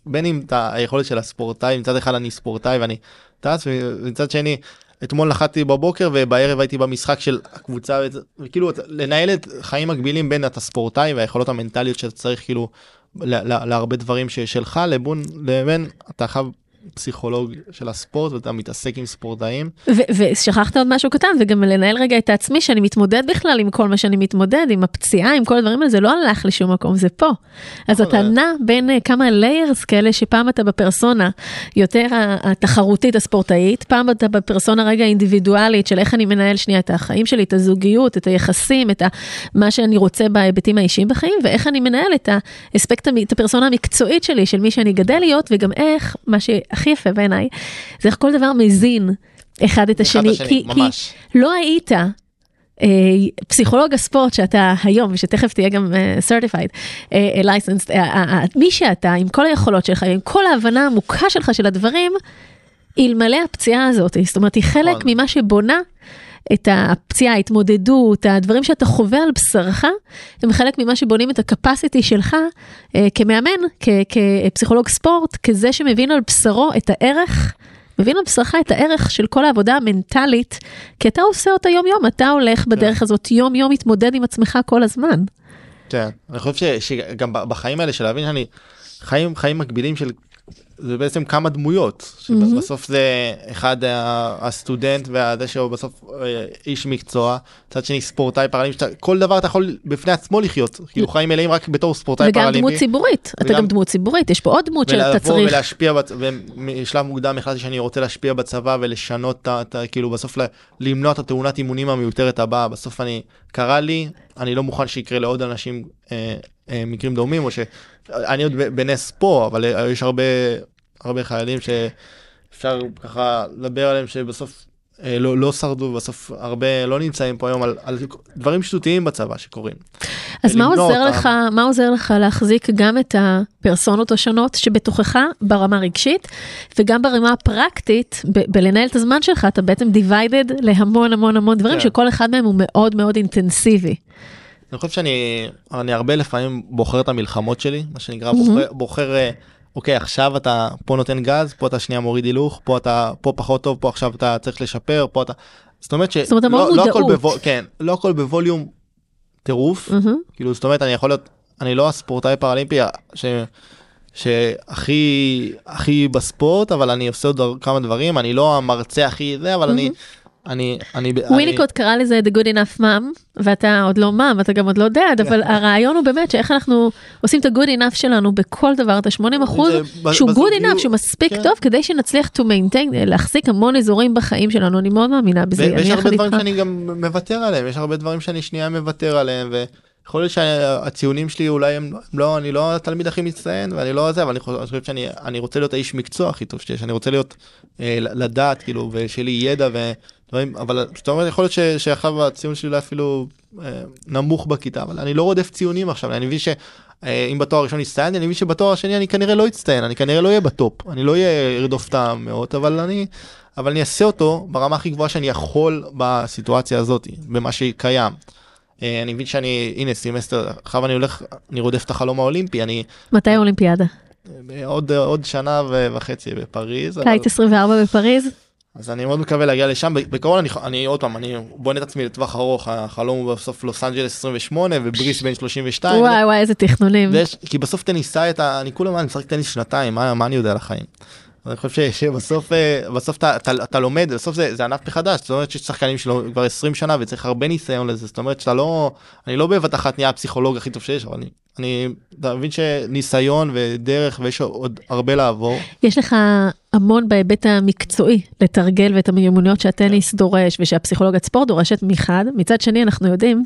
בין אם את היכולת של הספורטאי מצד אחד אני ספורטאי ואני טס ומצד שני אתמול נחתתי בבוקר ובערב הייתי במשחק של הקבוצה וכאילו לנהל את חיים מקבילים בין אתה ספורטאי והיכולות המנטליות שאתה צריך כאילו להרבה דברים ששלך לבין לבין אתה חייב פסיכולוג של הספורט ואתה מתעסק עם ספורטאים. ושכחת עוד משהו קטן וגם לנהל רגע את עצמי שאני מתמודד בכלל עם כל מה שאני מתמודד עם הפציעה עם כל הדברים האלה זה לא הלך לשום מקום זה פה. אז אתה נע בין uh, כמה ליירס כאלה שפעם אתה בפרסונה יותר התחרותית הספורטאית פעם אתה בפרסונה רגע אינדיבידואלית של איך אני מנהל שנייה את החיים שלי את הזוגיות את היחסים את מה שאני רוצה בהיבטים האישיים בחיים ואיך אני מנהל את האספקט את הפרסונה המקצועית שלי של מי שאני גדל להיות וגם איך מה ש... הכי יפה בעיניי, זה איך כל דבר מזין אחד את השני, השני כי, ממש. כי לא היית Uh, פסיכולוג הספורט שאתה היום ושתכף תהיה גם uh, לייסנס, uh, uh, uh, מי שאתה עם כל היכולות שלך, עם כל ההבנה העמוקה שלך של הדברים, אלמלא הפציעה הזאת, זאת אומרת היא חלק נכון. ממה שבונה את הפציעה, ההתמודדות, הדברים שאתה חווה על בשרך, הם חלק ממה שבונים את הקפסיטי שלך אה, כמאמן, כ- כפסיכולוג ספורט, כזה שמבין על בשרו את הערך. מבין על בשרך את הערך של כל העבודה המנטלית, כי אתה עושה אותה יום יום, אתה הולך כן. בדרך הזאת יום יום מתמודד עם עצמך כל הזמן. כן, אני חושב שגם בחיים האלה של להבין שאני חיים חיים מקבילים של זה בעצם כמה דמויות שבסוף זה אחד הסטודנט והזה שהוא בסוף אה, איש מקצוע צד שני ספורטאי פרלימפי כל דבר אתה יכול בפני עצמו לחיות כאילו חיים מלאים רק בתור ספורטאי פרלימפי. וגם דמות ציבורית אתה גם דמות ציבורית יש פה עוד דמות שאתה צריך. ולהשפיע בשלב מוקדם החלטתי שאני רוצה להשפיע בצבא ולשנות את כאילו בסוף למנוע את התאונת אימונים המיותרת הבאה בסוף אני קרה לי אני לא מוכן שיקרה לעוד אנשים אה, אה, מקרים דומים או שאני עוד בנס פה אבל יש הרבה הרבה חיילים שאפשר ככה לדבר עליהם שבסוף אה, לא, לא שרדו בסוף הרבה לא נמצאים פה היום על, על דברים שטותיים בצבא שקורים. אז מה עוזר אותם. לך מה עוזר לך להחזיק גם את הפרסונות השונות שבתוכך ברמה רגשית וגם ברמה הפרקטית ב- בלנהל את הזמן שלך אתה בעצם divided להמון המון המון דברים כן. שכל אחד מהם הוא מאוד מאוד אינטנסיבי. אני חושב שאני אני הרבה לפעמים בוחר את המלחמות שלי מה שנקרא mm-hmm. בוחר, בוחר אה, אוקיי עכשיו אתה פה נותן גז פה אתה שנייה מוריד הילוך פה אתה פה פחות טוב פה עכשיו אתה צריך לשפר פה אתה זאת אומרת שלא לא הכל מודעות. בוו- כן לא הכל בווליום טירוף מהמם. כאילו זאת אומרת אני יכול להיות אני לא הספורטאי פראלימפי ש... שהכי הכי בספורט אבל אני עושה עוד כמה דברים אני לא המרצה הכי זה אבל אני אני אני אני- וויניקוט קרא לזה The Good Enough Mom, ואתה עוד לא מאם, ואתה גם עוד לא דאד, אבל הרעיון הוא באמת שאיך אנחנו עושים את ה-Good Enough שלנו בכל דבר, את ה-80 אחוז, שהוא Good Enough, שהוא מספיק כן. טוב, כדי שנצליח to maintain, להחזיק המון אזורים בחיים שלנו, אני מאוד מאמינה בזה, ו- ויש הרבה דברים. שאני גם מוותר עליהם יש הרבה דברים שאני שנייה מוותר עליהם ויכול להיות שהציונים שלי אולי הם לא אני לא התלמיד הכי מצטיין ואני לא זה אבל אני חושב אני חושב שאני אני רוצה להיות האיש מקצוע הכי טוב שיש אני רוצה להיות אה, לדעת כאילו ושיהיה לי ידע ודברים אבל זאת אומרת יכול להיות שעכשיו הציון שלי אולי אפילו אה, נמוך בכיתה אבל אני לא רודף ציונים עכשיו אני מבין ש... אה, אם בתואר הראשון הצטיינתי אני מבין שבתואר השני אני כנראה לא אצטיין אני כנראה לא אהיה בטופ אני לא אהיה ארדוף את המאות אבל אני אבל אני אעשה אותו ברמה הכי גבוהה שאני יכול בסיטואציה הזאת במה שקיים. אה, אני מבין שאני הנה סמסטר עכשיו אני הולך אני רודף את החלום האולימפי אני מתי האולימפיאדה? אה, עוד עוד שנה וחצי בפריז אבל- קיץ 24 בפריז? אז אני מאוד מקווה להגיע לשם. בקרוב אני, אני עוד פעם אני בונה את עצמי לטווח ארוך החלום הוא בסוף לוס אנג'לס 28 ובריסביין 32 וואי וואי איזה תכנונים. ויש, כי בסוף טניסאי אני כולה אני משחק טניס שנתיים מה, מה אני יודע על החיים. אני חושב שבסוף אה, בסוף אתה, אתה, אתה לומד בסוף זה, זה ענף מחדש. זאת אומרת שיש שחקנים שלו כבר 20 שנה וצריך הרבה ניסיון לזה. זאת אומרת שאתה לא אני לא בבת אחת נהיה הפסיכולוג הכי טוב שיש אבל אני אני אתה מבין שניסיון ודרך ויש עוד הרבה לעבור. יש לך המון בהיבט המקצועי לתרגל ואת המיומנויות שהטניס דורש ושהפסיכולוגיית ספורט דורשת מחד, מצד שני אנחנו יודעים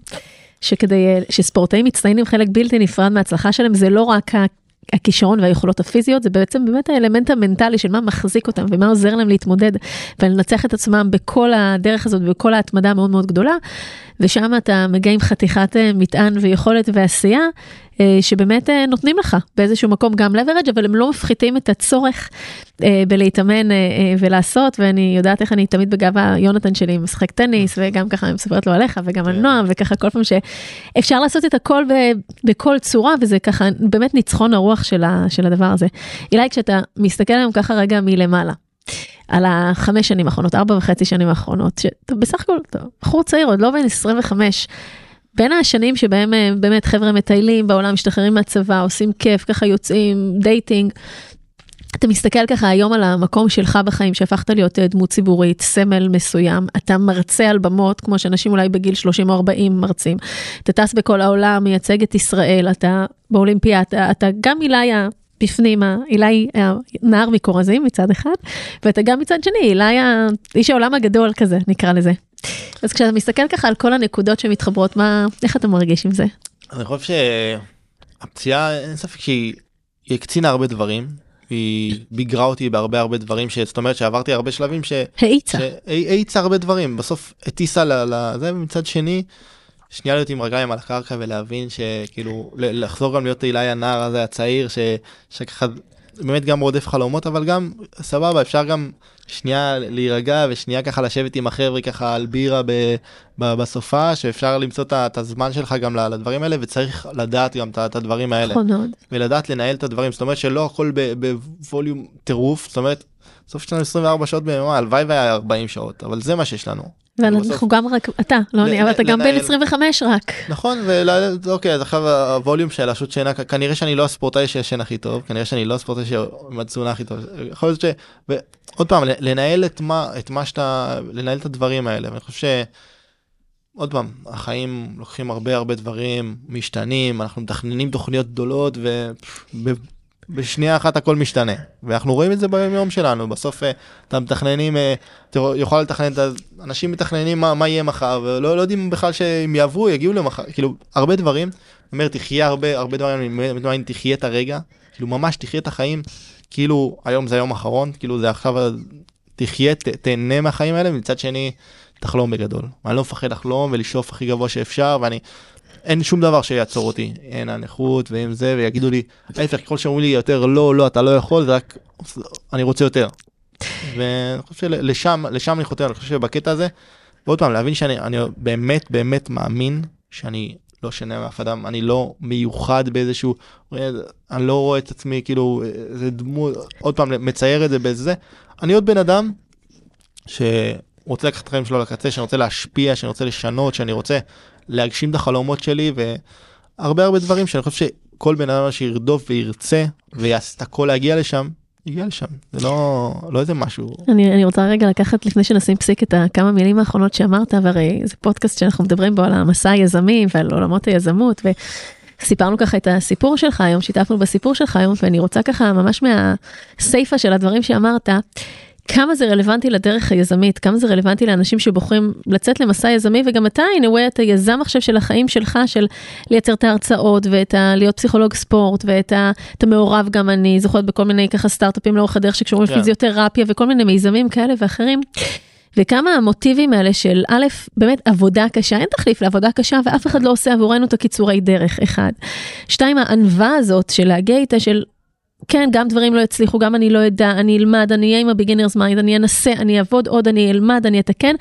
שכדי אה, שספורטאים מצטיינים חלק בלתי נפרד מההצלחה שלהם זה לא רק הכישרון והיכולות הפיזיות זה בעצם באמת האלמנט המנטלי של מה מחזיק אותם ומה עוזר להם להתמודד ולנצח את עצמם בכל הדרך הזאת ובכל ההתמדה המאוד מאוד גדולה. ושם אתה מגיע עם חתיכת אה, מטען ויכולת ועשייה שבאמת אה, נותנים לך באיזשהו מקום גם leverage אבל הם לא מפחיתים את הצורך אה, בלהתאמן אה, אה, ולעשות ואני יודעת איך אני תמיד בגאווה יונתן שלי משחק טניס וגם ככה אני מספרת לו עליך וגם על כן. נועם וככה כל פעם שאפשר לעשות את הכל בכל צורה וזה ככה באמת ניצחון הרוח של הדבר הזה. אילי כשאתה מסתכל היום ככה רגע מלמעלה. על החמש שנים האחרונות, ארבע וחצי שנים האחרונות, שאתה בסך הכל, אתה בחור צעיר, עוד לא בן 25, בין השנים שבהם אה, באמת חבר'ה מטיילים בעולם, משתחררים מהצבא, עושים כיף, ככה יוצאים, דייטינג. אתה מסתכל ככה היום על המקום שלך בחיים, שהפכת להיות אה, דמות ציבורית, סמל מסוים, אתה מרצה על במות, כמו שאנשים אולי בגיל 30 או 40 מרצים. אתה טס בכל העולם, מייצג את ישראל, אתה באולימפיאדה, אתה, אתה גם עילי בפנימה, אילי הנער מכורזים מצד אחד, ואתה גם מצד שני, אילי איש העולם הגדול כזה, נקרא לזה. אז כשאתה מסתכל ככה על כל הנקודות שמתחברות, מה, איך אתה מרגיש עם זה? אני חושב שהפציעה אין ספק שהיא היא הקצינה הרבה דברים היא ביגרה אותי בהרבה הרבה דברים שזאת אומרת שעברתי הרבה שלבים ש... האיצה. שהאיצה הרבה דברים בסוף הטיסה לזה ומצד שני שנייה להיות עם רגליים על הקרקע ולהבין שכאילו לחזור גם להיות אילי הנער הזה הצעיר ש... שככה באמת גם רודף חלומות אבל גם סבבה אפשר גם שנייה להירגע ושנייה ככה לשבת עם החבר'ה ככה על בירה ב... ב... בסופה שאפשר למצוא את הזמן שלך גם לדברים האלה וצריך לדעת גם את הדברים האלה. נכון מאוד. ולדעת לנהל את הדברים זאת אומרת שלא הכל בווליום טירוף זאת אומרת. בסוף יש לנו 24 שעות ביממה הלוואי והיה 40 שעות אבל זה מה שיש לנו. ואנחנו גם רק, אתה, לא אני, אבל אתה גם בן לנהל. 25 רק. נכון ואוקיי אז עכשיו הווליום של השוט שינה כנראה שאני לא הספורטאי שישן הכי טוב כנראה שאני לא הספורטאי עם התזונה הכי טוב יכול להיות ש... ועוד פעם לנהל את מה את מה שאתה לנהל את הדברים האלה ואני חושב ש... עוד פעם החיים לוקחים הרבה הרבה דברים משתנים אנחנו מתכננים תוכניות גדולות ובשנייה אחת הכל משתנה ואנחנו רואים את זה ביום יום שלנו. בסוף אה, אתה מתכננים אה, אתה יכול לתכנן אנשים מתכננים מה, מה יהיה מחר ולא לא יודעים בכלל שהם יעברו יגיעו למחר. כאילו הרבה דברים. אני אומר תחיה הרבה הרבה דברים אני מתכוון, תחיה את הרגע כאילו ממש תחיה את החיים. כאילו היום זה היום האחרון כאילו זה עכשיו תחיה ת, תהנה מהחיים האלה מצד שני תחלום בגדול. אני לא מפחד לחלום ולשאוף הכי גבוה שאפשר ואני אין שום דבר שיעצור אותי אין הנכות ואם זה ויגידו לי ההפך ככל שאומרים לי יותר לא לא אתה לא יכול זה רק אני רוצה יותר. ואני חושב שלשם לשם אני חותר אני חושב שבקטע הזה ועוד פעם להבין שאני אני באמת באמת מאמין שאני לא שונה מאף אדם אני לא מיוחד באיזשהו אני לא רואה את עצמי כאילו איזה דמות עוד פעם מצייר את זה בזה אני עוד בן אדם. ש... רוצה לקחת את החיים שלו לקצה, שאני רוצה להשפיע, שאני רוצה לשנות, שאני רוצה להגשים את החלומות שלי, והרבה הרבה דברים שאני חושב שכל בן אדם שירדוף וירצה ויעשה את הכל להגיע לשם, יגיע לשם, זה לא, לא איזה משהו. אני, אני רוצה רגע לקחת לפני שנשים פסיק את הכמה מילים האחרונות שאמרת, והרי זה פודקאסט שאנחנו מדברים בו על המסע היזמי ועל עולמות היזמות, וסיפרנו ככה את הסיפור שלך היום, שיתפנו בסיפור שלך היום, ואני רוצה ככה ממש מהסיפה של הדברים שאמרת, כמה זה רלוונטי לדרך היזמית, כמה זה רלוונטי לאנשים שבוחרים לצאת למסע יזמי, וגם אתה, in a way, אתה יזם עכשיו של החיים שלך, של לייצר את ההרצאות, ואת ה... להיות פסיכולוג ספורט, ואת ה... את המעורב גם אני זוכרת בכל מיני ככה סטארט-אפים לאורך הדרך שקשורים כן. לפיזיותרפיה וכל מיני מיזמים כאלה ואחרים. וכמה המוטיבים האלה של א', באמת עבודה קשה, אין תחליף לעבודה קשה ואף אחד לא עושה עבורנו את הקיצורי דרך, אחד. שתיים, הענווה הזאת של להגיע איתה של כן, גם דברים לא יצליחו, גם אני לא אדע, אני אלמד, אני אהיה עם ה beginner's mind, אני אנסה, אני אעבוד עוד, אני אלמד, אני אתקן.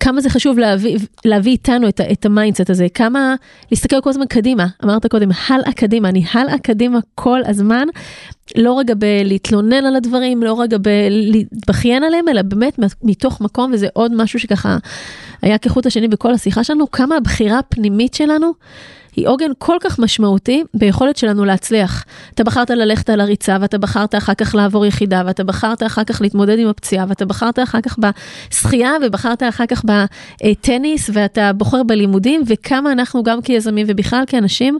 כמה זה חשוב להביא, להביא איתנו את, את ה mindset הזה, כמה להסתכל כל הזמן קדימה. אמרת קודם, הלאה קדימה, אני הלאה קדימה כל הזמן, לא רגע בלהתלונן על הדברים, לא רגע בלהתבכיין עליהם, אלא באמת מתוך מקום, וזה עוד משהו שככה היה כחוט השני בכל השיחה שלנו, כמה הבחירה הפנימית שלנו. היא עוגן כל כך משמעותי ביכולת שלנו להצליח. אתה בחרת ללכת על הריצה, ואתה בחרת אחר כך לעבור יחידה, ואתה בחרת אחר כך להתמודד עם הפציעה, ואתה בחרת אחר כך בשחייה, ובחרת אחר כך בטניס, ואתה בוחר בלימודים, וכמה אנחנו גם כיזמים ובכלל כאנשים,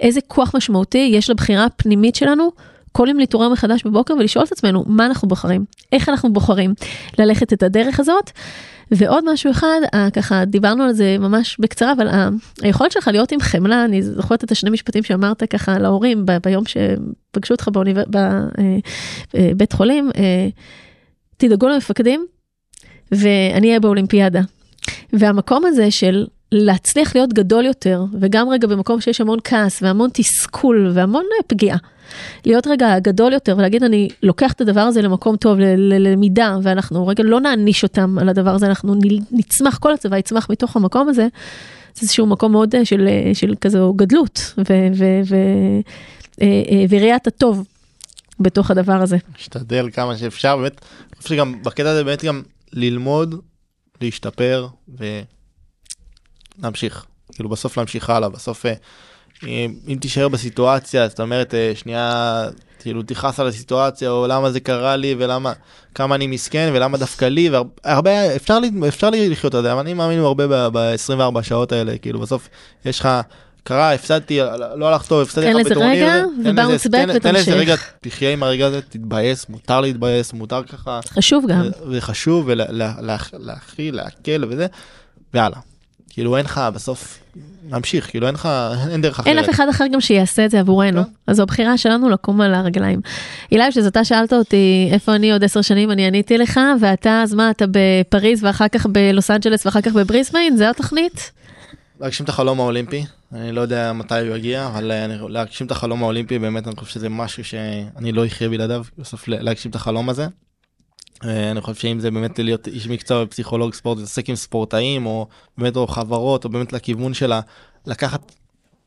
איזה כוח משמעותי יש לבחירה הפנימית שלנו. כל יום להתעורר מחדש בבוקר ולשאול את עצמנו מה אנחנו בוחרים, איך אנחנו בוחרים ללכת את הדרך הזאת. ועוד משהו אחד, אה, ככה דיברנו על זה ממש בקצרה, אבל ה- היכולת שלך להיות עם חמלה, אני זוכרת את השני משפטים שאמרת ככה להורים ב- ביום שפגשו אותך. בבית חולים, אה, תדאגו למפקדים ואני אהיה באולימפיאדה. והמקום הזה של להצליח להיות גדול יותר, וגם רגע במקום שיש המון כעס והמון תסכול והמון אה, פגיעה. להיות רגע גדול יותר ולהגיד אני לוקח את הדבר הזה למקום טוב, ללמידה, ואנחנו רגע לא נעניש אותם על הדבר הזה, אנחנו נצמח, כל הצבא יצמח מתוך המקום הזה. זה איזשהו מקום מאוד אה, של, אה, של כזו גדלות ו- ו- ו- וראיית הטוב בתוך הדבר הזה. משתדל כמה שאפשר באמת אני חושב שגם בקטע הזה באמת גם ללמוד להשתפר ולהמשיך כאילו בסוף להמשיך הלאה בסוף אה, אם, אם תישאר בסיטואציה זאת אומרת אה, שנייה כאילו תכעס על הסיטואציה או למה זה קרה לי ולמה כמה אני מסכן ולמה דווקא לי והרבה אפשר לי אפשר לי לחיות את זה אבל אני מאמין הרבה ב-24 שעות האלה כאילו בסוף יש לך קרה הפסדתי לא הלך טוב הפסדתי לך בטורניר, רגע, תן לזה- ובאונס בק תן- תן לזה ותמשיך. רגע תחיה עם הרגע הזה תתבאס מותר להתבאס מותר ככה חשוב גם. זה חשוב ולהכיל להקל וזה ויאללה כאילו אין לך בסוף להמשיך כאילו אין לך אין דרך אחרת. אין אף אחד אחר גם שיעשה את זה עבורנו, כן. אז זו הבחירה שלנו לקום על הרגליים. אילי, כשאתה אתה שאלת אותי איפה אני עוד עשר שנים, אני עניתי לך, ואתה, אז מה, אתה בפריז ואחר כך בלוס אנג'לס ואחר כך בבריסביין? זה התוכנית? להגשים את החלום האולימפי אני לא יודע מתי הוא יגיע אבל אה, להגשים את החלום האולימפי באמת אני חושב שזה משהו שאני לא אחיה בלעדיו בסוף להגשים את החלום הזה. אה, אני חושב שאם זה באמת להיות איש מקצוע ופסיכולוג ספורט להתעסק עם ספורטאים או באמת או חברות או באמת לכיוון שלה לקחת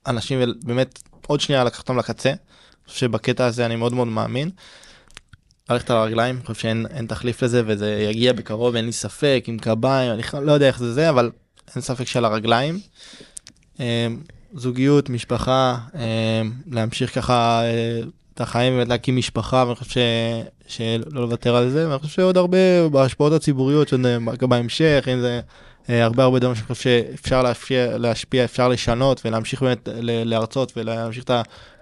אנשים ובאמת עוד שנייה לקחת אותם לקצה. אני חושב שבקטע הזה אני מאוד מאוד מאמין. ללכת על הרגליים, אני חושב שאין אין תחליף לזה וזה יגיע בקרוב אין לי ספק עם קביים אני לא יודע איך זה זה אבל אין ספק שעל הרגליים. אה, זוגיות משפחה אה, להמשיך ככה אה, את החיים ולהקים משפחה ואני חושב ש... שלא לוותר על זה ואני חושב שעוד הרבה בהשפעות הציבוריות שזה בהמשך אם זה אה, הרבה הרבה דברים שאני חושב שאפשר להשפיע, להשפיע אפשר לשנות ולהמשיך באמת להרצות ולהמשיך את ה...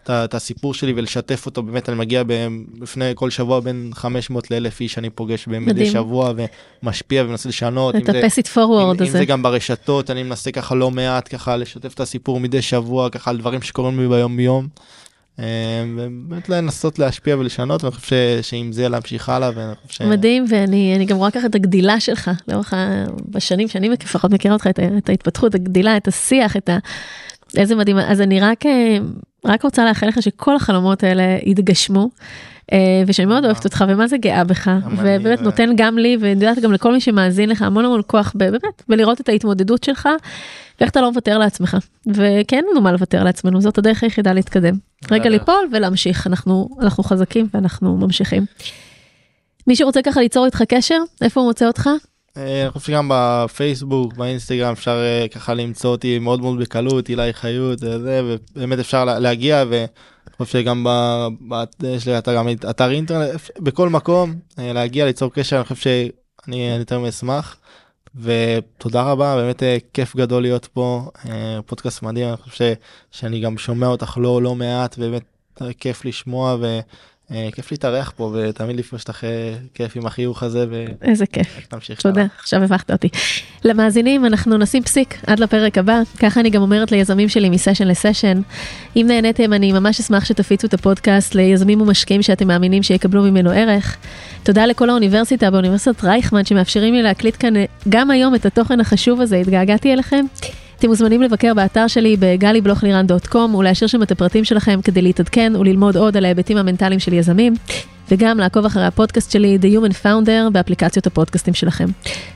את הסיפור שלי ולשתף אותו באמת אני מגיע לפני כל שבוע בין 500 ל-1000 איש אני פוגש מדי מדהים. שבוע ומשפיע ומנסה לשנות. אם ה-pass it אם, forward אם הזה. זה גם ברשתות אני מנסה ככה לא מעט ככה לשתף את הסיפור מדי שבוע ככה על דברים שקורים לי ביום יום. אה, ובאמת לנסות להשפיע ולשנות ואני חושב שעם זה להמשיך הלאה ש... מדהים, ואני אני גם רואה ככה את הגדילה שלך, לאורך. בשנים שאני לפחות מכירה אותך, את, את ההתפתחות, הגדילה, את השיח, את ה... איזה מדהים. אז אני רק, אה, רק רוצה לאחל לך שכל החלומות האלה יתגשמו. אה, ושאני מאוד אוהבת אותך ומה זה גאה בך ובאמת נותן גם לי ואני יודעת גם לכל מי שמאזין לך המון המון כוח באמת ולראות את ההתמודדות שלך ואיך אתה לא מוותר לעצמך וכן אין לנו מה לוותר לעצמנו זאת הדרך היחידה להתקדם רגע. ליפול ולהמשיך אנחנו אנחנו חזקים ואנחנו ממשיכים. מי שרוצה ככה ליצור איתך קשר איפה הוא מוצא אותך? אה, אני חושב שגם בפייסבוק, באינסטגרם אפשר אה, ככה למצוא אותי מאוד מאוד בקלות, אילי חיות, זה, ובאמת אפשר להגיע, ואני חושב שגם ב... ב... יש לי אתר, גם אתר אינטרנט, בכל מקום, להגיע, ליצור קשר, אני חושב שאני יותר מאשמח. ותודה רבה, באמת כיף גדול להיות פה, פודקאסט מדהים, אני חושב שאני גם שומע אותך לא לא מעט, באמת כיף לשמוע אה, כיף להתארח פה ותמיד לפגוש אותך אה, כיף עם החיוך הזה. ו... איזה כיף. תודה, עכשיו הבכת אותי. למאזינים אנחנו נשים פסיק עד לפרק הבא, ככה אני גם אומרת ליזמים שלי מסשן לסשן. אם נהניתם אני ממש אשמח שתפיצו את הפודקאסט ליזמים ומשקיעים שאתם מאמינים שיקבלו ממנו ערך. תודה לכל האוניברסיטה באוניברסיטת רייכמן שמאפשרים לי להקליט כאן אה, גם היום את התוכן החשוב הזה, התגעגעתי אליכם. אתם מוזמנים לבקר באתר שלי בגלי-בלוכלירן.קום ולהשאיר שם את הפרטים שלכם כדי להתעדכן וללמוד עוד על ההיבטים המנטליים של יזמים, וגם לעקוב אחרי הפודקאסט שלי, The Human Founder, באפליקציות הפודקאסטים שלכם.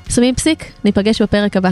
שמים פסיק, ניפגש בפרק הבא.